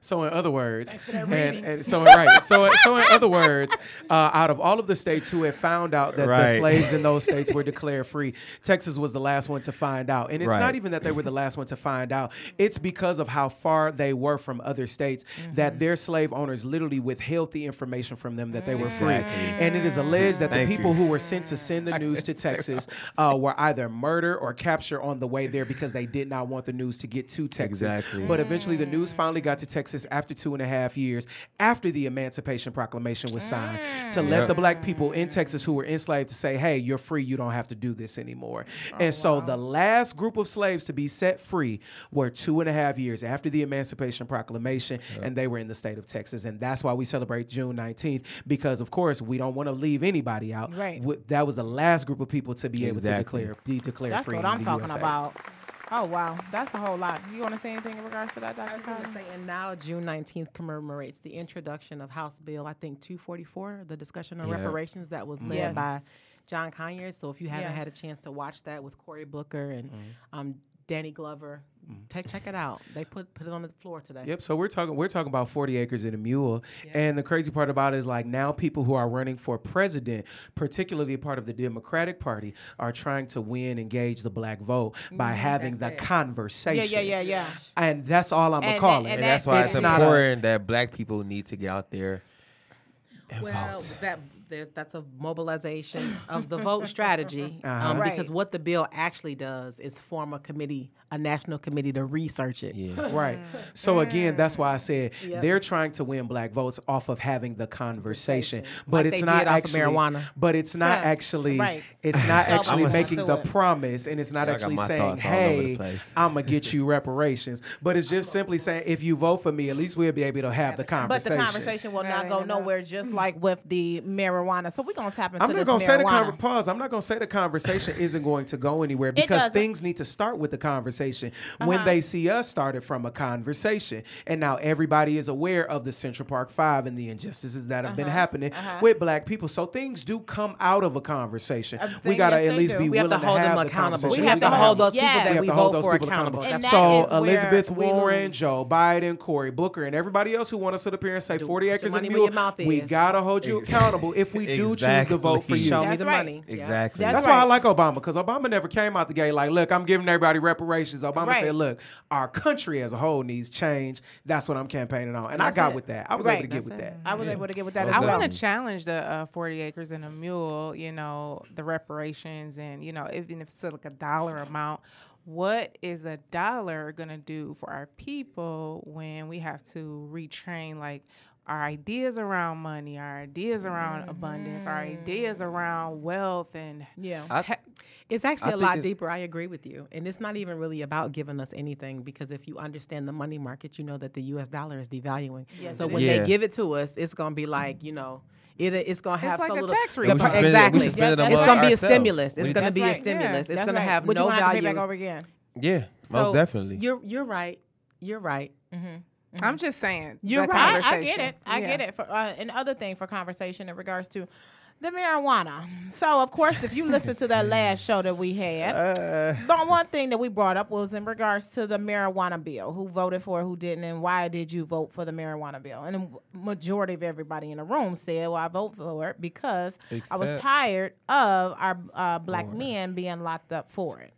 So in other words, and, and so right, so so in other words, uh, out of all of the states who had found out that the slaves in those states were declared free, Texas was the last one to find out. And it's not even that they were the last one to find out; it's because of how far they were from other states that their slave owners literally withheld the information from them that they were free. Exactly. And it is alleged that Thank the people you. who were sent to send the news to Texas uh, were either murdered or captured on the way there because they did not want the news to get to Texas. Exactly. But eventually, the news finally got to Texas after two and a half years after the Emancipation Proclamation was signed to mm. let Yep. the black people in Texas who were enslaved to say, hey, you're free. You don't have to do this anymore. Oh, and so the last group of slaves to be set free were two and a half years after the Emancipation Proclamation, and they were in the state of Texas. And that's why we celebrate June 19th because, of course, we don't want to leave anybody out. Right. That was the last group of people to be able to declare be declared That's free. what I'm talking USA. about. Oh wow, that's a whole lot. You want to say anything in regards to that, Dr. I Dr. was going to say, and now June 19th commemorates the introduction of House Bill, I think 244, the discussion on Yeah. reparations that was led Yes. by John Conyers. So if you haven't had a chance to watch that with Cory Booker and um, Danny Glover, mm. take check it out. They put put it on the floor today. Yep. So we're talking we're talking about 40 acres and a mule. And the crazy part about it is like now people who are running for president, particularly a part of the Democratic Party, are trying to win engage the black vote by mm-hmm. having the it. Conversation. yeah, yeah, yeah. And that's all I'm gonna And- call and- it. and that- that's why it's it's not a- important that black people need to get out there and Well, vote. that there's that's a mobilization of the vote strategy Uh-huh. um, Right. because what the bill actually does is form a committee, a national committee to research it. Yeah. Right. So again, that's why I said they're trying to win black votes off of having the conversation, but Like it's they not did off of actually marijuana. But it's not Yeah, actually. right. It's not So actually making the it. promise, and it's not Yeah, actually saying, thoughts all over the "Hey. I'm gonna get you reparations." But it's just simply saying, if you vote for me, at least we'll be able to have the conversation." But the conversation will not go nowhere, just like with the marijuana. So we're gonna tap into I'm not this gonna say the marijuana. conver- pause. I'm not gonna say the conversation isn't going to go anywhere because things need to start with the conversation. When uh-huh. they see us started from a conversation, and now everybody is aware of the Central Park Five and the injustices that have been uh-huh. happening uh-huh. with Black people. So things do come out of a conversation. Uh, we gotta yes, at least do. be We have willing to hold have them accountable. conversation. We have to hold those people We that have we hold vote those for people accountable. And That's that all. So Elizabeth Warren. Joe Biden, Cory Booker, and everybody else who want to sit up here and say 40 acres money and where mule, we gotta hold you accountable if we do choose to vote for you. Show me the right. money. Exactly. That's That's right. why I like Obama because Obama never came out the gate like, look, I'm giving everybody reparations. Obama Right. said, look, our country as a whole needs change. That's what I'm campaigning on. And I got it. with that. I was Right. able to get That's with it. that. I was able to get with that Most I want to challenge the uh, 40 acres and a mule, you know, the reparations and, you know, even if it's like a dollar amount, what is a dollar going to do for our people when we have to retrain like our ideas around money, our ideas around abundance, our ideas mm. around wealth and Yeah. I- It's actually I a lot deeper. I agree with you. And it's not even really about giving us anything because if you understand the money market, you know that the US dollar is devaluing. Yes, so when when is. they give it to us, it's going to be like, you know, it, it's going to have like some a little, tax the refund. we per- should spend it- exactly. we should spend it Yeah, it's going to be a stimulus. It's We going to just- be a stimulus. Yeah, it's that's going right. to have Would no you want to pay back over again? Yeah, So most definitely. You're you're right. You're right. Mm-hmm. I'm just saying. You're the right. I, I get it. I Yeah. get it. For uh, another thing for conversation in regards to the marijuana. So, of course, if you listen to that last show that we had, Uh, the one thing that we brought up was in regards to the marijuana bill. Who voted for it, who didn't, and why did you vote for the marijuana bill? And the majority of everybody in the room said, "Well, I vote for it because I was tired of our uh, black men being locked up for it."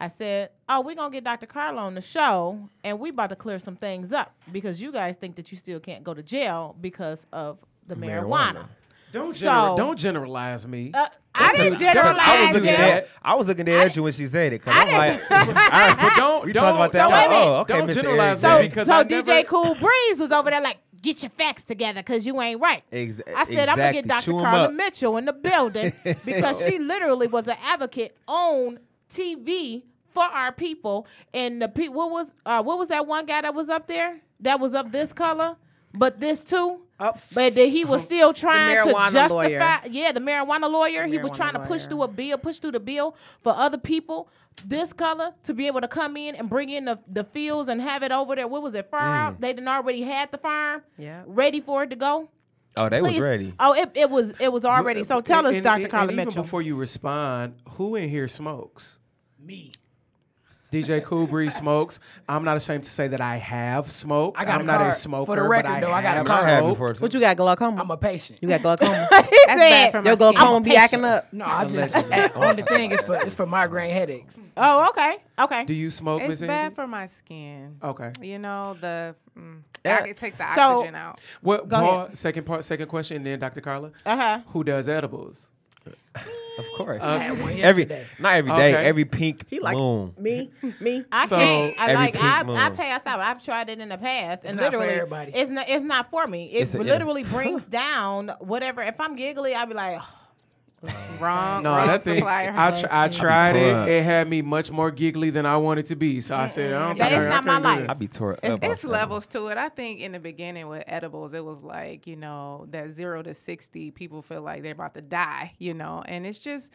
I said, "Oh, we're gonna get Dr. Carla on the show, and we about to clear some things up because you guys think that you still can't go to jail because of the marijuana." Marijuana. Don't, So- gener- don't generalize me. Uh, I didn't generalize I was looking it. at I was looking at you when she said it because I'm like, but don't, we don't, talked about that. So I'm like, oh, okay, Don't Mr. generalize Eric. me So, because so I DJ never- Cool Breeze was over there like, get your facts together because you ain't right. Ex- I said, I'm going to get Dr. Carla. Mitchell in the building because she literally was an advocate on TV for our people. And the pe- what was uh, what was that one guy that was up there that was of this color, but this too? Oh, But that he was still trying to justify. lawyer. Yeah, the marijuana lawyer. he was trying to push lawyer. through a bill, push through the bill for other people this color to be able to come in and bring in the, the fields and have it over there. What was it? Far out. They didn't already had the farm. Yeah. Ready for it to go. Oh, they was ready. Oh, it, it was it was already. So tell And- us, Dr. and- Carla and even before you respond, who in here smokes? Me. DJ Cool Breeze smokes. I'm not ashamed to say that I have smoked. I got a I'm not card. a For the record, but I though, I got a have card. I had smoked. before. What you got, glaucoma? I'm a patient. you got glaucoma. That's said, bad for my Your skin. glaucoma be acting up. No, I just only thing is for it's for migraine headaches. "Oh, okay, okay." Do you smoke, It's Miss bad Andy? for my skin. Okay. You know the mm, Yeah. it takes the So- oxygen out. What? Go Paul, ahead. second part, second question, and then Dr. Carla. Uh huh. Who does edibles? Of course. I had every not every day, Okay. every pink He like moon. me, me. I So, can't. I like. pink I, I moon. pass out. I've tried it in the past, and not for literally, everybody. it's not. It's not for me. It It's a- literally brings down whatever. If I'm giggly, I'd be like, Wrong. No, wrong that thing. I, tr- I tried it. It had me much more giggly than I wanted to be. So I said, I don't That think I- I not my life. this. I be tore It's- up. it's levels to it. I think in the beginning with edibles, it was like, you know, that zero to 60, people feel like they're about to die, you know, and it's just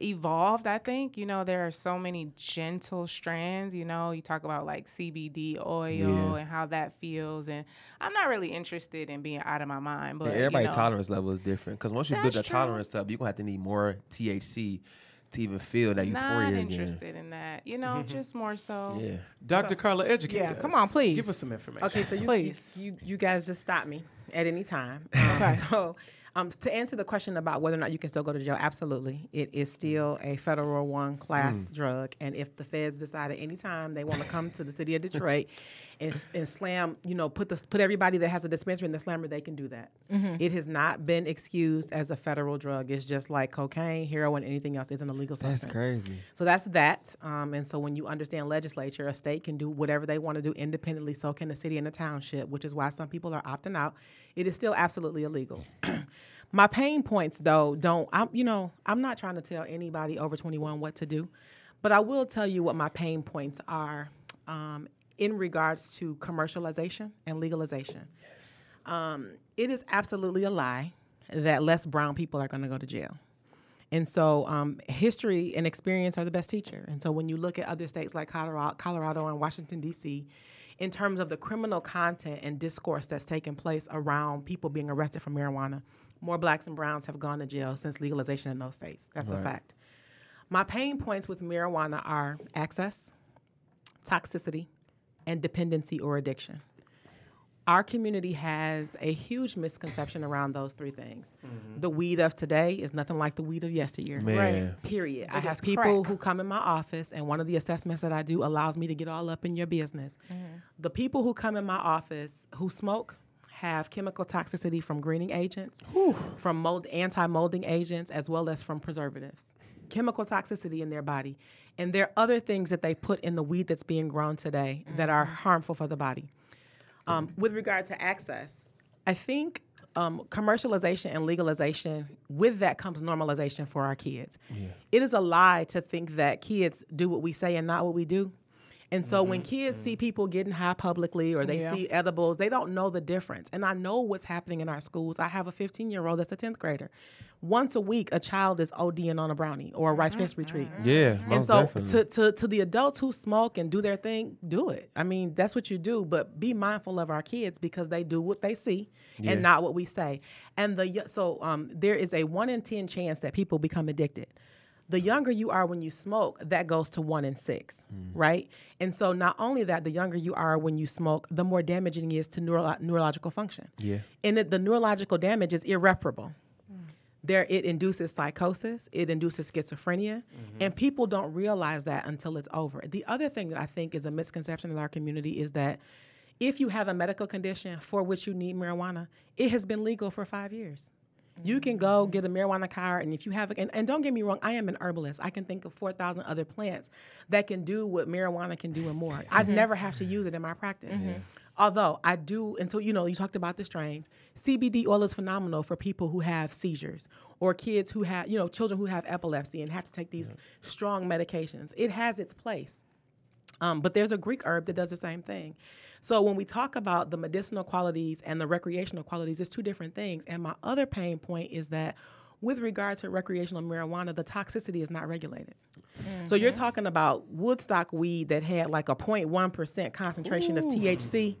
evolved. I think, you know, there are so many gentle strands, you know, you talk about like CBD oil Yeah. and how that feels. And I'm not really interested in being out of my mind, but Yeah, everybody you know, tolerance level is different because once you build That's that tolerance up, you're gonna have to need more THC to even feel that not euphoria again. interested in that, you know, just more so. Yeah. Dr. Carla, educate Yeah, us. come on, please. Give us some information. Okay, so you, Please. you you guys just stop me at any time. Um, So Um, to answer the question about whether or not you can still go to jail, absolutely. It is still a federal one class drug. And if the feds decide at any time they want to come to the city of Detroit and, and slam, you know, put the put everybody that has a dispensary in the slammer, they can do that. It has not been excused as a federal drug. It's just like cocaine, heroin, anything else is an illegal substance. That's crazy. So that's that. Um, and so when you understand legislature, a state can do whatever they want to do independently. So can the city and the township, which is why some people are opting out. It is still absolutely illegal. My pain points, though, don't. I'm, you know, I'm not trying to tell anybody over 21 what to do, but I will tell you what my pain points are um, in regards to commercialization and legalization. Um, it is absolutely a lie that less brown people are going to go to jail. And so, um, history and experience are the best teacher. And so, when you look at other states like Colorado, Colorado and Washington D.C., in terms of the criminal content and discourse that's taken place around people being arrested for marijuana, more blacks and browns have gone to jail since legalization in those states. That's a fact. My pain points with marijuana are access, toxicity, and dependency or addiction. Our community has a huge misconception around those three things. Mm-hmm. The weed of today is nothing like the weed of yesteryear. Man. Period. I have people crack. who come in my office, and one of the assessments that I do allows me to get all up in your business. Mm-hmm. The people who come in my office who smoke have chemical toxicity from greening agents, from mold, anti-molding agents, as well as from preservatives. Chemical toxicity in their body, and there are other things that they put in the weed that's being grown today that are harmful for the body. Um, with regard to access, I think um, commercialization and legalization, with that comes normalization for our kids. It is a lie to think that kids do what we say and not what we do. And so when mm-hmm. kids see mm-hmm. people getting high publicly or they Yeah. see edibles, they don't know the difference. And I know what's happening in our schools. I have a 15 year old that's a 10th grader. Once a week, a child is ODing on a brownie or a Rice Krispie treat. Mm-hmm. Yeah, most And so definitely. to, to to the adults who smoke and do their thing, do it. I mean, that's what you do, but be mindful of our kids because they do what they see Yeah. and not what we say. And the so um, there is a 1 in 10 chance that people become addicted. The younger you are when you smoke, that goes to 1 in 6, Mm. right? And so not only that, the younger you are when you smoke, the more damaging it is to neuro- neurological function. Yeah. And it, the neurological damage is irreparable there it induces psychosis it induces schizophrenia and people don't realize that until it's over the other thing that i think is a misconception in our community is that if you have a medical condition for which you need marijuana it has been legal for five years you can go get a marijuana card, and if you have, and, and don't get me wrong, I am an herbalist. I can think of 4,000 other plants that can do what marijuana can do and more. I'd mm-hmm. never have to use it in my practice. Mm-hmm. Although I do, and so you know, you talked about the strains. CBD oil is phenomenal for people who have seizures or kids who have, you know, children who have epilepsy and have to take these strong medications. It has its place. Um, but there's a Greek herb that does the same thing. So when we talk about the medicinal qualities and the recreational qualities, it's two different things. And my other pain point is that with regard to recreational marijuana, the toxicity is not regulated. So you're talking about Woodstock weed that had like a 0.1% concentration of THC.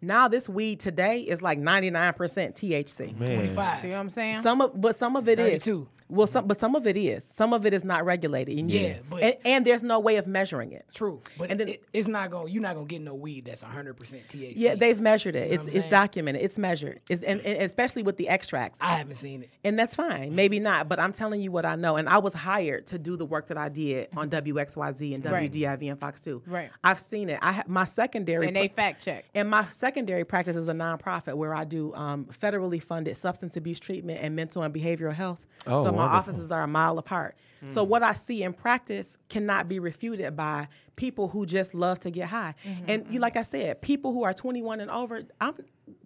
Now this weed today is like 99% THC. Man. 25. See what I'm saying? Some of, but some of it is. 32. Well, some, but some of it is. Some of it is not regulated. And you- Yeah, but- and, and there's no way of measuring it. True, but And then- it, it's not going. You're not gonna get no weed that's 100 percent THC. Yeah, they've measured it. know it's it's documented. It's measured. It's and, and especially with the extracts. I haven't seen it. And that's fine. Maybe not, but I'm telling you what I know. And I was hired to do the work that I did on WXYZ and WDIV and Fox 2. Right. I've seen it. I ha- my secondary and they fact check. and my secondary practice is a nonprofit where I do um, federally funded substance abuse treatment and mental and behavioral health. Oh, so my wonderful. offices are a mile apart. So mm. what I see in practice cannot be refuted by people who just love to get high. Mm-hmm, and you, mm-hmm. like I said, people who are 21 and over, I'm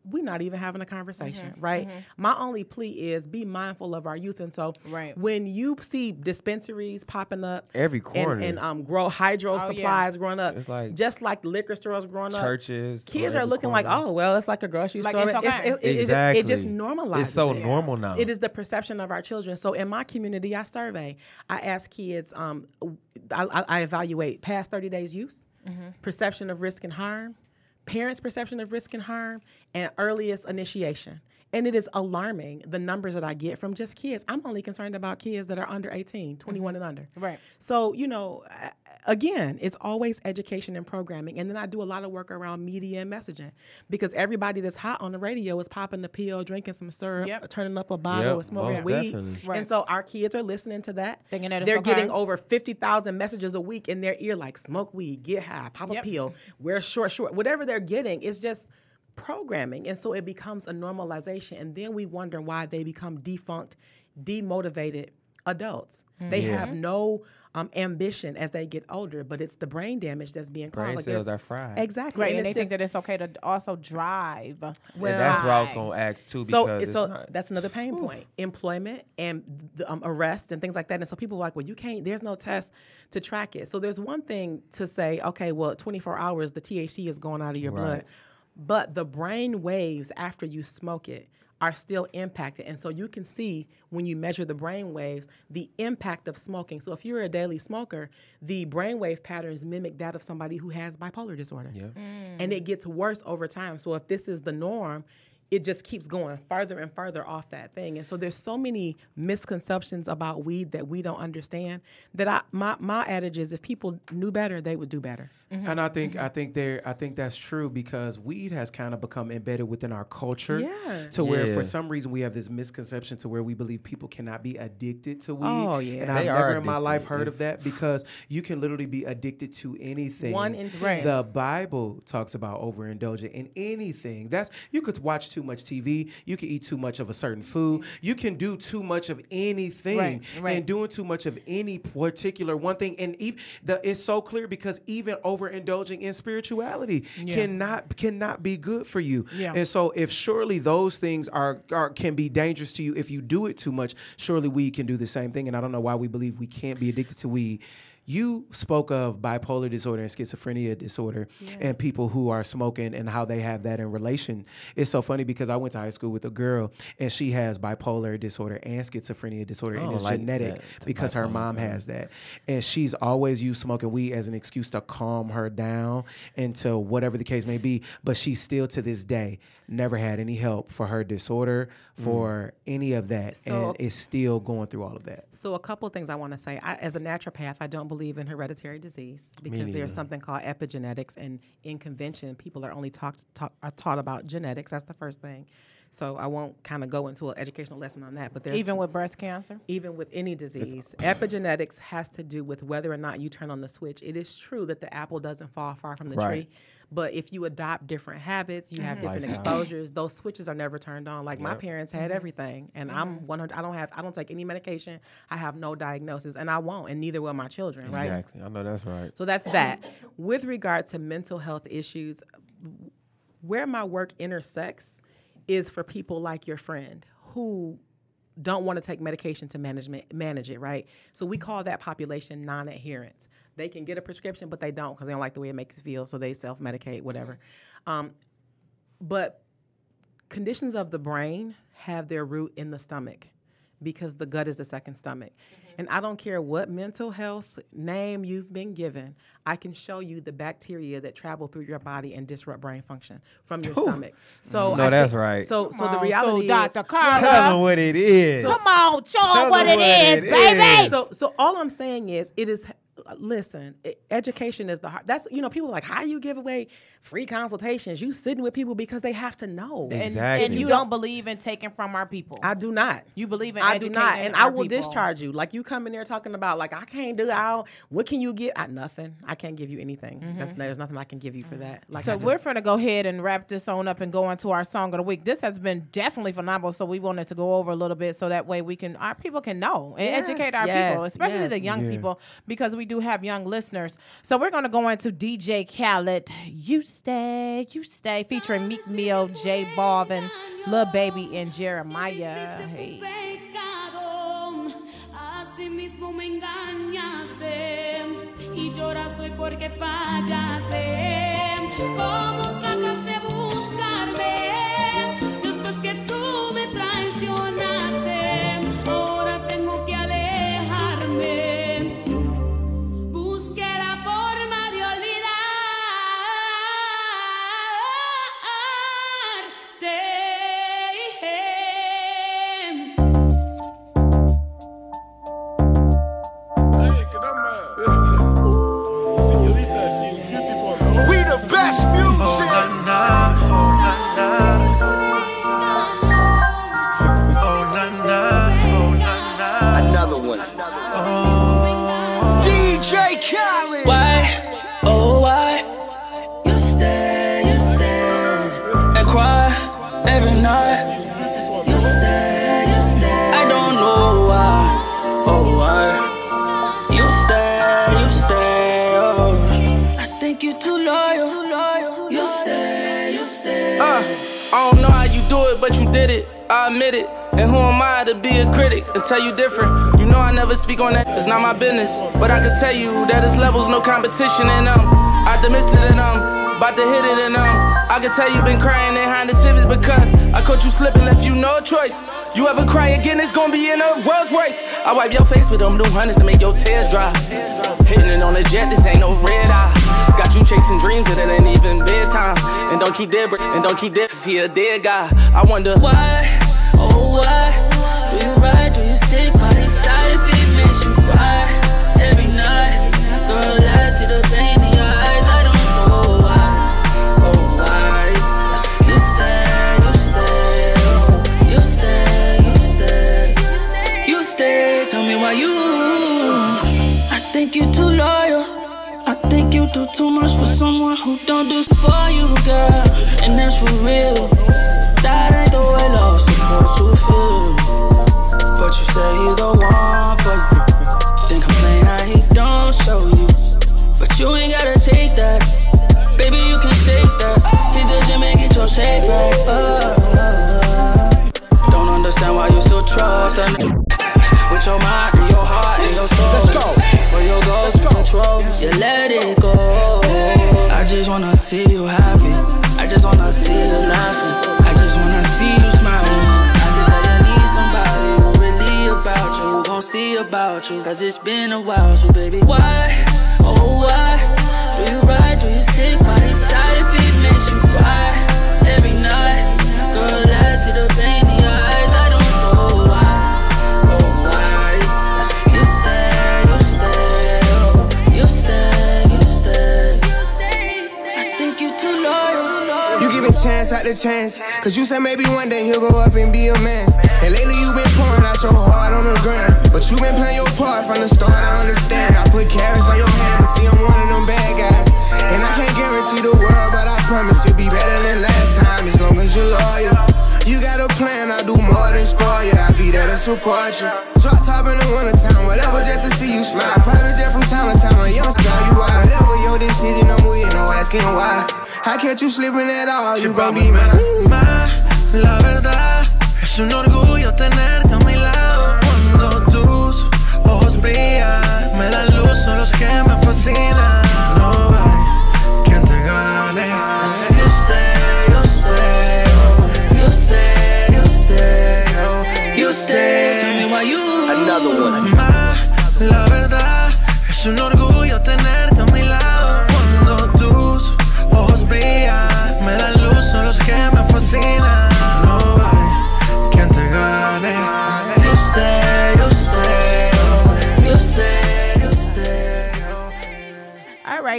we're not even having a conversation, right? My only plea is be mindful of our youth. And so Right. when you see dispensaries popping up Every corner. and, um grow hydro yeah. supplies growing up, It's like just like liquor stores growing up, Churches, kids are every looking like, oh well, it's like a grocery Like store. it's It's- okay. it, it- it just, it just normalizes. It's so it. normal now. It is the perception of our children. So in my community, I survey. I ask kids. Um, I, I, I evaluate past thirty days use, perception of risk and harm, parents' perception of risk and harm, and earliest initiation. And it is alarming the numbers that I get from just kids. I'm only concerned about kids that are under 18, 21 mm-hmm. and under. Right. So, you know, again, it's always education and programming. And then I do a lot of work around media and messaging because everybody that's hot on the radio is popping the pill, drinking some syrup, Yep. turning up a bottle, Yep, or smoking most weed. Right. And so our kids are listening to that. Thinking that They're okay. getting over 50,000 messages a week in their ear like smoke weed, get high, pop a pill, wear short, short. Whatever they're getting is just programming. And so it becomes a normalization. And then we wonder why they become defunct, demotivated adults. They Yeah. have no um, ambition as they get older, but it's the brain damage that's being caused. Brain Like cells are fried. Exactly. Right, and, it's they think that it's okay to also drive. and that's what I was Right. gonna ask too. so it's so not, that's another pain point employment and the, um, arrest and things like that and so people are like well you can't there's no test to track it so there's one thing to say okay well 24 hours the thc is going out of your blood but the brain waves after you smoke it are still impacted. And so you can see when you measure the brain waves the impact of smoking. So if you're a daily smoker the brainwave patterns mimic that of somebody who has bipolar disorder. And it gets worse over time. So if this is the norm it just keeps going further and further off that thing. And so there's so many misconceptions about weed that we don't understand that I my my adage is if people knew better, they would do better. Mm-hmm. And I think I think there I think that's true because weed has kind of become embedded within our culture. Yeah. To where for some reason we have this misconception to where we believe people cannot be addicted to weed. Oh, yeah. And They I've are never in my life addicted. heard of that because you can literally be addicted to anything. One in ten. Right. The Bible talks about overindulging in anything. That's you could watch too much TV, you can eat too much of a certain food, you can do too much of anything, Right, right. and doing too much of any particular one thing. And even the, it's so clear because even overindulging in spirituality cannot cannot be good for you. Yeah. And so if surely those things are, are can be dangerous to you if you do it too much, surely weed can do the same thing. And I don't know why we believe we can't be addicted to weed. You spoke of bipolar disorder and schizophrenia disorder and people who are smoking and how they have that in relation. It's so funny because I went to high school with a girl and she has bipolar disorder and schizophrenia disorder and oh, it's like genetic that, because her mom disorder. has that. And she's always used smoking weed as an excuse to calm her down until whatever the case may be. But she still to this day never had any help for her disorder, mm. for any of that, So- and is still going through all of that. So a couple of things I want to say. I, as a naturopath, I don't believe in hereditary disease because there's something called epigenetics, and in convention, people are only talked talk, are taught about genetics. That's the first thing. So I won't kind of go into an educational lesson on that. But there's Even with breast cancer. even with any disease, epigenetics has to do with whether or not you turn on the switch. It is true that the apple doesn't fall far from the Right. tree, but if you adopt different habits, you have mm-hmm. different Lifestyle. exposures. Those switches are never turned on. Like my parents had mm-hmm. everything, and I'm mm-hmm. 100. I don't have. I don't take any medication. I have no diagnosis, and I won't, and neither will my children. Right. Exactly. I know that's right. So that's that. With regard to mental health issues, where my work intersects is for people like your friend who don't want to take medication to management manage it, right? So we call that population non-adherence. They can get a prescription, but they don't because they don't like the way it makes feel, so they self-medicate, whatever. Um, but conditions of the brain have their root in the stomach because the gut is the second stomach. And I don't care what mental health name you've been given, I can show you the bacteria that travel through your body and disrupt brain function from your stomach. So No, I that's think- right. So so Come the reality through, is Dr. Tell them what it is. Come on, show them what them it what is, it baby. is. so so all I'm saying is it is listen, e- education is the heart. That's you know people are like how you give away free consultations. You sitting with people because they have to know. And, Exactly. and you don't believe in taking from our people. I do not. You believe in I do not, and I will people. discharge you. Like you come in there talking about like I can't do out. What can you get? I, nothing. I can't give you anything. That's there's nothing I can give you for that. Like Mm-hmm. So I we're going to go ahead and wrap this on up and go into our song of the week. This has been definitely phenomenal. So we wanted to go over a little bit so that way we can our people can know and Yes, educate our yes, people, especially the yes. young people, because we do have young listeners. So we're going to go into DJ Khaled, "You Stay, You Stay," featuring Meek Mill, J Balvin, Lil Baby, and Jeremih. Hey. y lloras hoy porque fallaste. ¿Cómo I admit it. And who am I to be a critic and tell you different? You know I never speak on that, it's not my business. But I can tell you that it's levels, no competition in them. Optimistic in them, about to hit it in them. I can tell you been crying behind the civics because I caught you slipping, left you no choice. You ever cry again, it's gonna be in a Rolls Royce. I wipe your face with them new hundreds to make your tears dry. Hitting it on the jet, this ain't no red eye. Got you chasing dreams and it ain't even bedtime. And don't you dare, and don't you dare see a dead guy. I wonder why, oh why, do you ride, do you stick someone who don't do for you, girl. And that's for real. That ain't the way love's supposed to feel. But you say he's the one for you. Then complain how he don't show you. But you ain't gotta take that. Baby, you can shake that. Hit the gym and get your shape back. Uh, uh, uh. Don't understand why you still trust a nigga. With your mind see you laughing. I just wanna see you smiling. I can tell you need somebody who really about you, who gon' see about you. Cause it's been a while, so baby, why? Oh, why? Do you ride? Do you stick by his side if it makes you cry every night? Girl, I see the pain chance. Cause you said maybe one day he'll grow up and be a man. And lately you been pouring out your heart on the ground. But you been playing your part from the start, I understand. I put carats on your hand, but see, I'm one of them bad guys. And I can't guarantee the world, but I promise you'll be better than last time as long as you're loyal. You got a plan, I do more than spoil you. I'll be there to support you. Drop top in the winter wintertime, whatever, just to see you smile. Private jet from town to town, a young girl, you are. Whatever your decision, I'm with you, no asking why. I catch you slipping at all, you gon' be mine. Ma, la verdad es un orgullo tenerte a mi lado cuando tus ojos brillan, me dan luz, son los que me fascinan.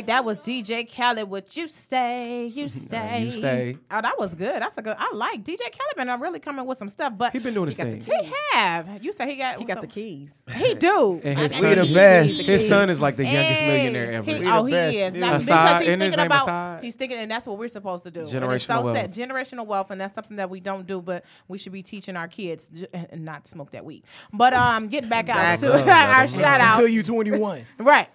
Right, that was DJ Khaled with "You Stay, You Stay." You Stay. Oh, that was good. That's a good. I like DJ Khaled, man. I'm really coming with some stuff, but He been doing his got thing. he have. You said he got. He got the keys. He do. And his son, We the best. His son is like the youngest Hey, millionaire ever. He, We the oh, he best. is. Yeah. Now, because he's thinking about. Asahd? He's thinking, and that's what we're supposed to do. And it's Generational so sad. wealth. Generational wealth, and that's something that we don't do, but we should be teaching our kids j- and not smoke that weed. But um, getting back out to our shout out. Until you 21. Right.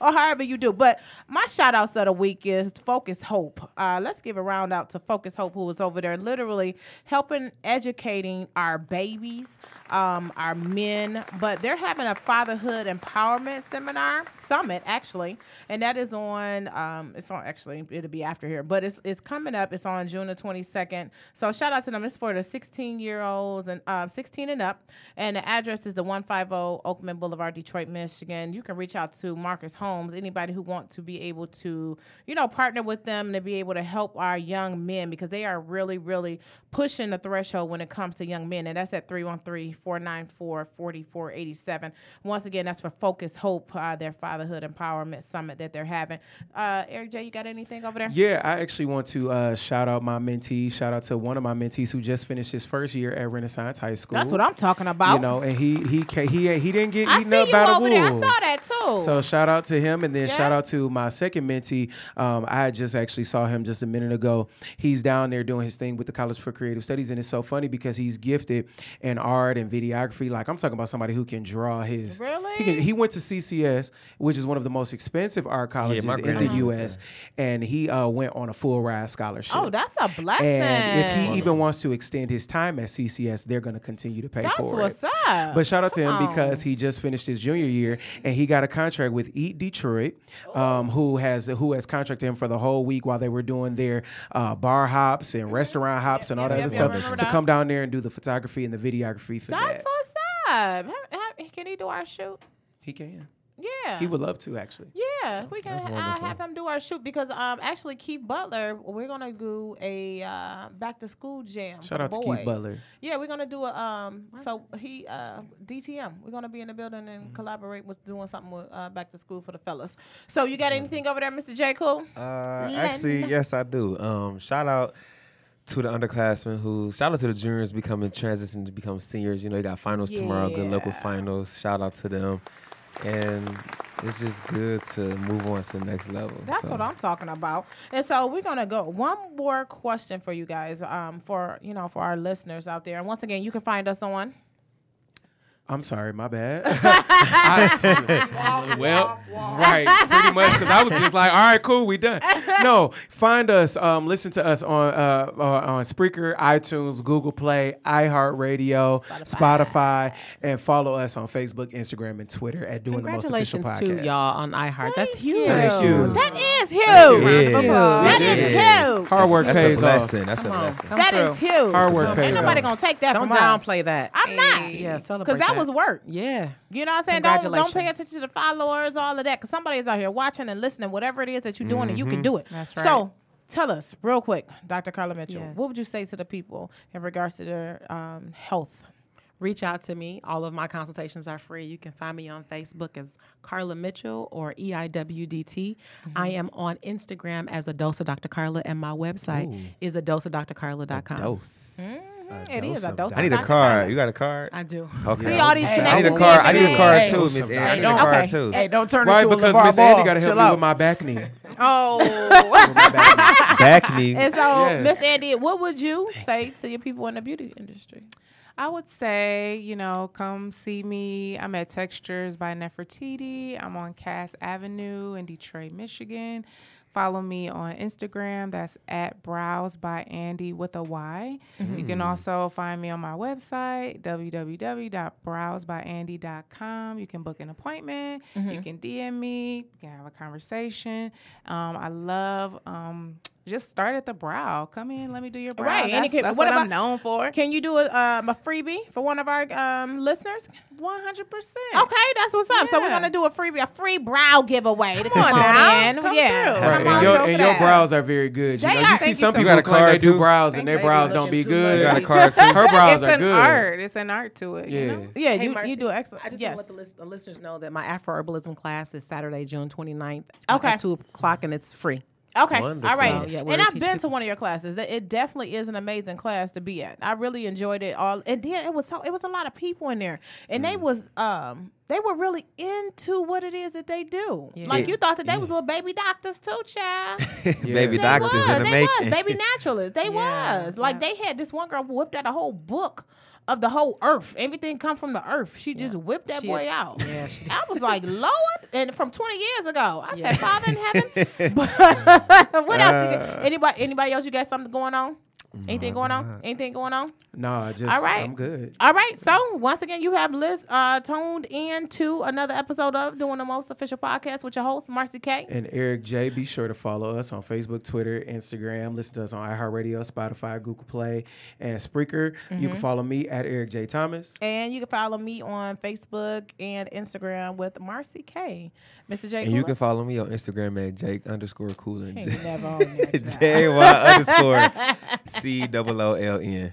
Or however you do. But my shout outs of the week is Focus Hope. Uh, let's give a round out to Focus Hope, who is over there literally helping educating our babies, um, our men. But they're having a fatherhood empowerment seminar, summit actually. And that is on, um, it's on actually, it'll be after here, but it's, it's coming up. It's on June the 22nd. So shout out to them. It's for the 16 year olds and uh, 16 and up. And the address is the 150 Oakman Boulevard, Detroit, Michigan. You can reach out to Marcus Holmes, anybody who wants to be able to, you know, partner with them to be able to help our young men because they are really, really pushing the threshold when it comes to young men, and that's at 313-494-4487. Once again, that's for Focus Hope, uh, their fatherhood empowerment summit that they're having. Uh, Eric J, you got anything over there? Yeah, I actually want to uh, shout out my mentee. Shout out to one of my mentees who just finished his first year at Renaissance High School. That's what I'm talking about. You know, and he he he he didn't get eaten up by the over there. I saw that too. So shout out to him, and then shout out to my second mentee. Um, I just actually saw him just a minute ago. He's down there doing his thing with the College for Creative Studies, and it's so funny because he's gifted in art and videography. Like I'm talking about somebody who can draw his. Really? He, can, he went to CCS, which is one of the most expensive art colleges my in the went U.S., and he uh, went on a full ride scholarship. oh, that's a blessing. And if he even wants to extend his time at CCS, they're going to continue to pay that's for it. That's what's it. up. But shout out to him Come because he just finished his junior year and he got a contract with Eat Detroit, um, who has who has contracted him for the whole week while they were doing their uh, bar hops and restaurant hops and all that yep, other yep, stuff remember to that. come down there and do the photography and the videography for that's that. what's up. Ha- ha- Can he do our shoot? He can. Yeah. He would love to actually. Yeah, we can uh, have him do our shoot because um actually Keith Butler, we're gonna do a uh, back to school jam. Shout out the to Keith. Butler. Yeah, we're gonna do a um. So he uh DTM. We're gonna be in the building and collaborate with doing something with uh, back to school for the fellas. So you got anything over there, Mr. J. Cool? Uh, actually, yes, I do. Um, shout out to the underclassmen who, shout out to the juniors becoming transition to become seniors. You know, you got finals tomorrow, good local Yeah. finals. Shout out to them. And it's just good to move on to the next level. That's So, what I'm talking about. And so we're gonna go one more question for you guys, um, for you know, for our listeners out there. And once again, you can find us on I'm sorry, my bad. I- well, right, pretty much, because I was just like, all right, cool, we done. No, find us, um, listen to us on uh, uh, on Spreaker, iTunes, Google Play, iHeartRadio, Spotify. and follow us on Facebook, Instagram, and Twitter at Doing the Most Official Congratulations Podcast. to y'all on iHeart. That's huge. Thank you. That is huge. It is. That It is is. huge. Hard work That's a pays off. That's a Come on, blessing. come That through. is huge. Hard work Ain't nobody off. gonna take that Don't from us. downplay that. I'm not. Yeah, celebrate Because that was work. Yeah. You know what I'm saying? Don't don't pay attention to the followers, all of that, because somebody is out here watching and listening, whatever it is that you're doing, and you Mm-hmm. can do it. That's right. So tell us real quick, Dr. Carla Mitchell, Yes. what would you say to the people in regards to their um, health? Reach out to me. All of my consultations are free. You can find me on Facebook as Carla Mitchell or E EIWDT. I mm-hmm. am on Instagram as a dose of Dr. Carla, and my website is a dose of drcarla.com. Dose. Mm, it is a dose. I need a of card. You got a card? I do. Okay. See all these Hey, I need a connections. card. I need a made. card Hey, too, Miss Andy. I need a don't- card okay. too. Hey, don't turn Right, into because a LeVar Miss Andy got to help Chill me out. with my back knee. Oh. Back knee. and so, Yes. Miss Andy, what would you say to your people in the beauty industry? I would say, you know, come see me. I'm at Textures by Nefertiti. I'm on Cass Avenue in Detroit, Michigan. Follow me on Instagram. That's at Brows by Andy with a Y. You can also find me on my website, www.browsbyandy.com. You can book an appointment. You can DM me. You can have a conversation. Um, I love um, just start at the brow. Come in, let me do your brow. Right, and That's, it can- that's what what, I'm known for. Can you do a, um, a freebie for one of our um, listeners? One hundred percent. Okay, that's what's up. So we're gonna do a freebie, a free brow giveaway. To come, on on now. in. Come yeah, through. come Right, on, and your, and your brows are very good. You know, are. you see Thank some you, people sir. who claim they You got a do brows too? and their brows don't be good. Got a much. card too. Her brows are good. it's are an good. art. It's an art to it. Yeah. You know? Yeah, you, you do excellent. I just want to let the, listeners know that my Afro Herbalism class is Saturday, June 29th Okay. at 2 o'clock, and it's free. Okay. Wonderful. All right. So, yeah, and I've teach been to one of your classes. It definitely is an amazing class to be at. I really enjoyed it all. And then it was so it was a lot of people in there. And Mm. they was um they were really into what it is that they do. Like Yeah. you thought that they was little baby doctors too, child. Baby They doctors was, in the they making. was baby naturalists. They Yeah, was like they had this one girl who whipped out a whole book of the whole earth. Everything come from the earth. She just whipped that She- boy out. yeah, she- I was like, Lord, and from 20 years ago, I Yeah. said, Father in heaven. What else? You Uh. Anybody? Anybody else? You got something going on? Anything going on? Anything going on? No, I just All right. I'm good. All right. So once again, you have Liz uh, tuned in to another episode of Doing the Most Official Podcast with your host Marcy K. And Eric J, be sure to follow us on Facebook, Twitter, Instagram. Listen to us on iHeartRadio, Spotify, Google Play, and Spreaker. You Mm-hmm. can follow me at Eric J Thomas. And you can follow me on Facebook and Instagram with Marcy K. Mr. J. And you can follow me on Instagram at Jake underscore Coolin. Ain't never on there. J Y underscore C double O L N.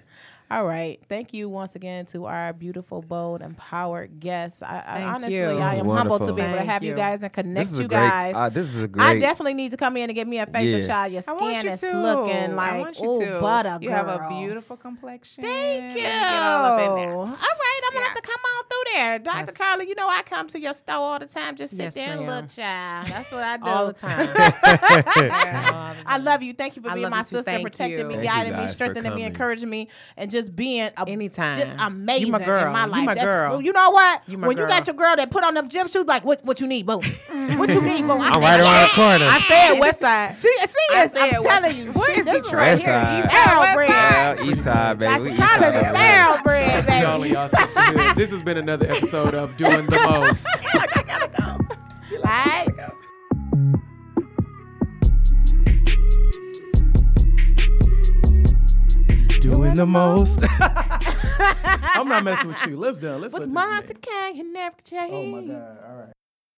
All right. Thank you once again to our beautiful, bold, empowered guests. I, I Thank honestly, you. I am is humbled to be able to have you you. guys and connect This is you great. guys. Uh, this is a I great. I definitely need to come in and get me a facial Yeah. child. Your I want skin you is to. looking like want you oh butter You girl. have a beautiful complexion. Thank you. Let me get all up in there. All right, I'm gonna have to come out through there, Dr. Yes. Carla. You know I come to your store all the time. Just sit Yes, there and ma'am. look, child. That's what I do All the time. I love you. Thank you for I being my sister, protecting you. me, Thank guiding me, strengthening me, encouraging me, and just being a, Anytime. just amazing You my girl. in my You life. my That's- girl. You know what? You my when you got your girl that put on them gym shoes, like what? What you need, boo? what you need, boo? I I'm said, right around the corner. I said West Side. She, she I is. said I'm West- telling you, What she, is this Detroit? right West here Side. is East Side, baby. We East Side. Carla's a thoroughbred, See all of baby. y'all sisterhood. This has been another episode of Doing the Most. All right. Doing the most. I'm not messing with you. Let's done. Let's With let this Monster man. King, you never change. Oh my god. All right.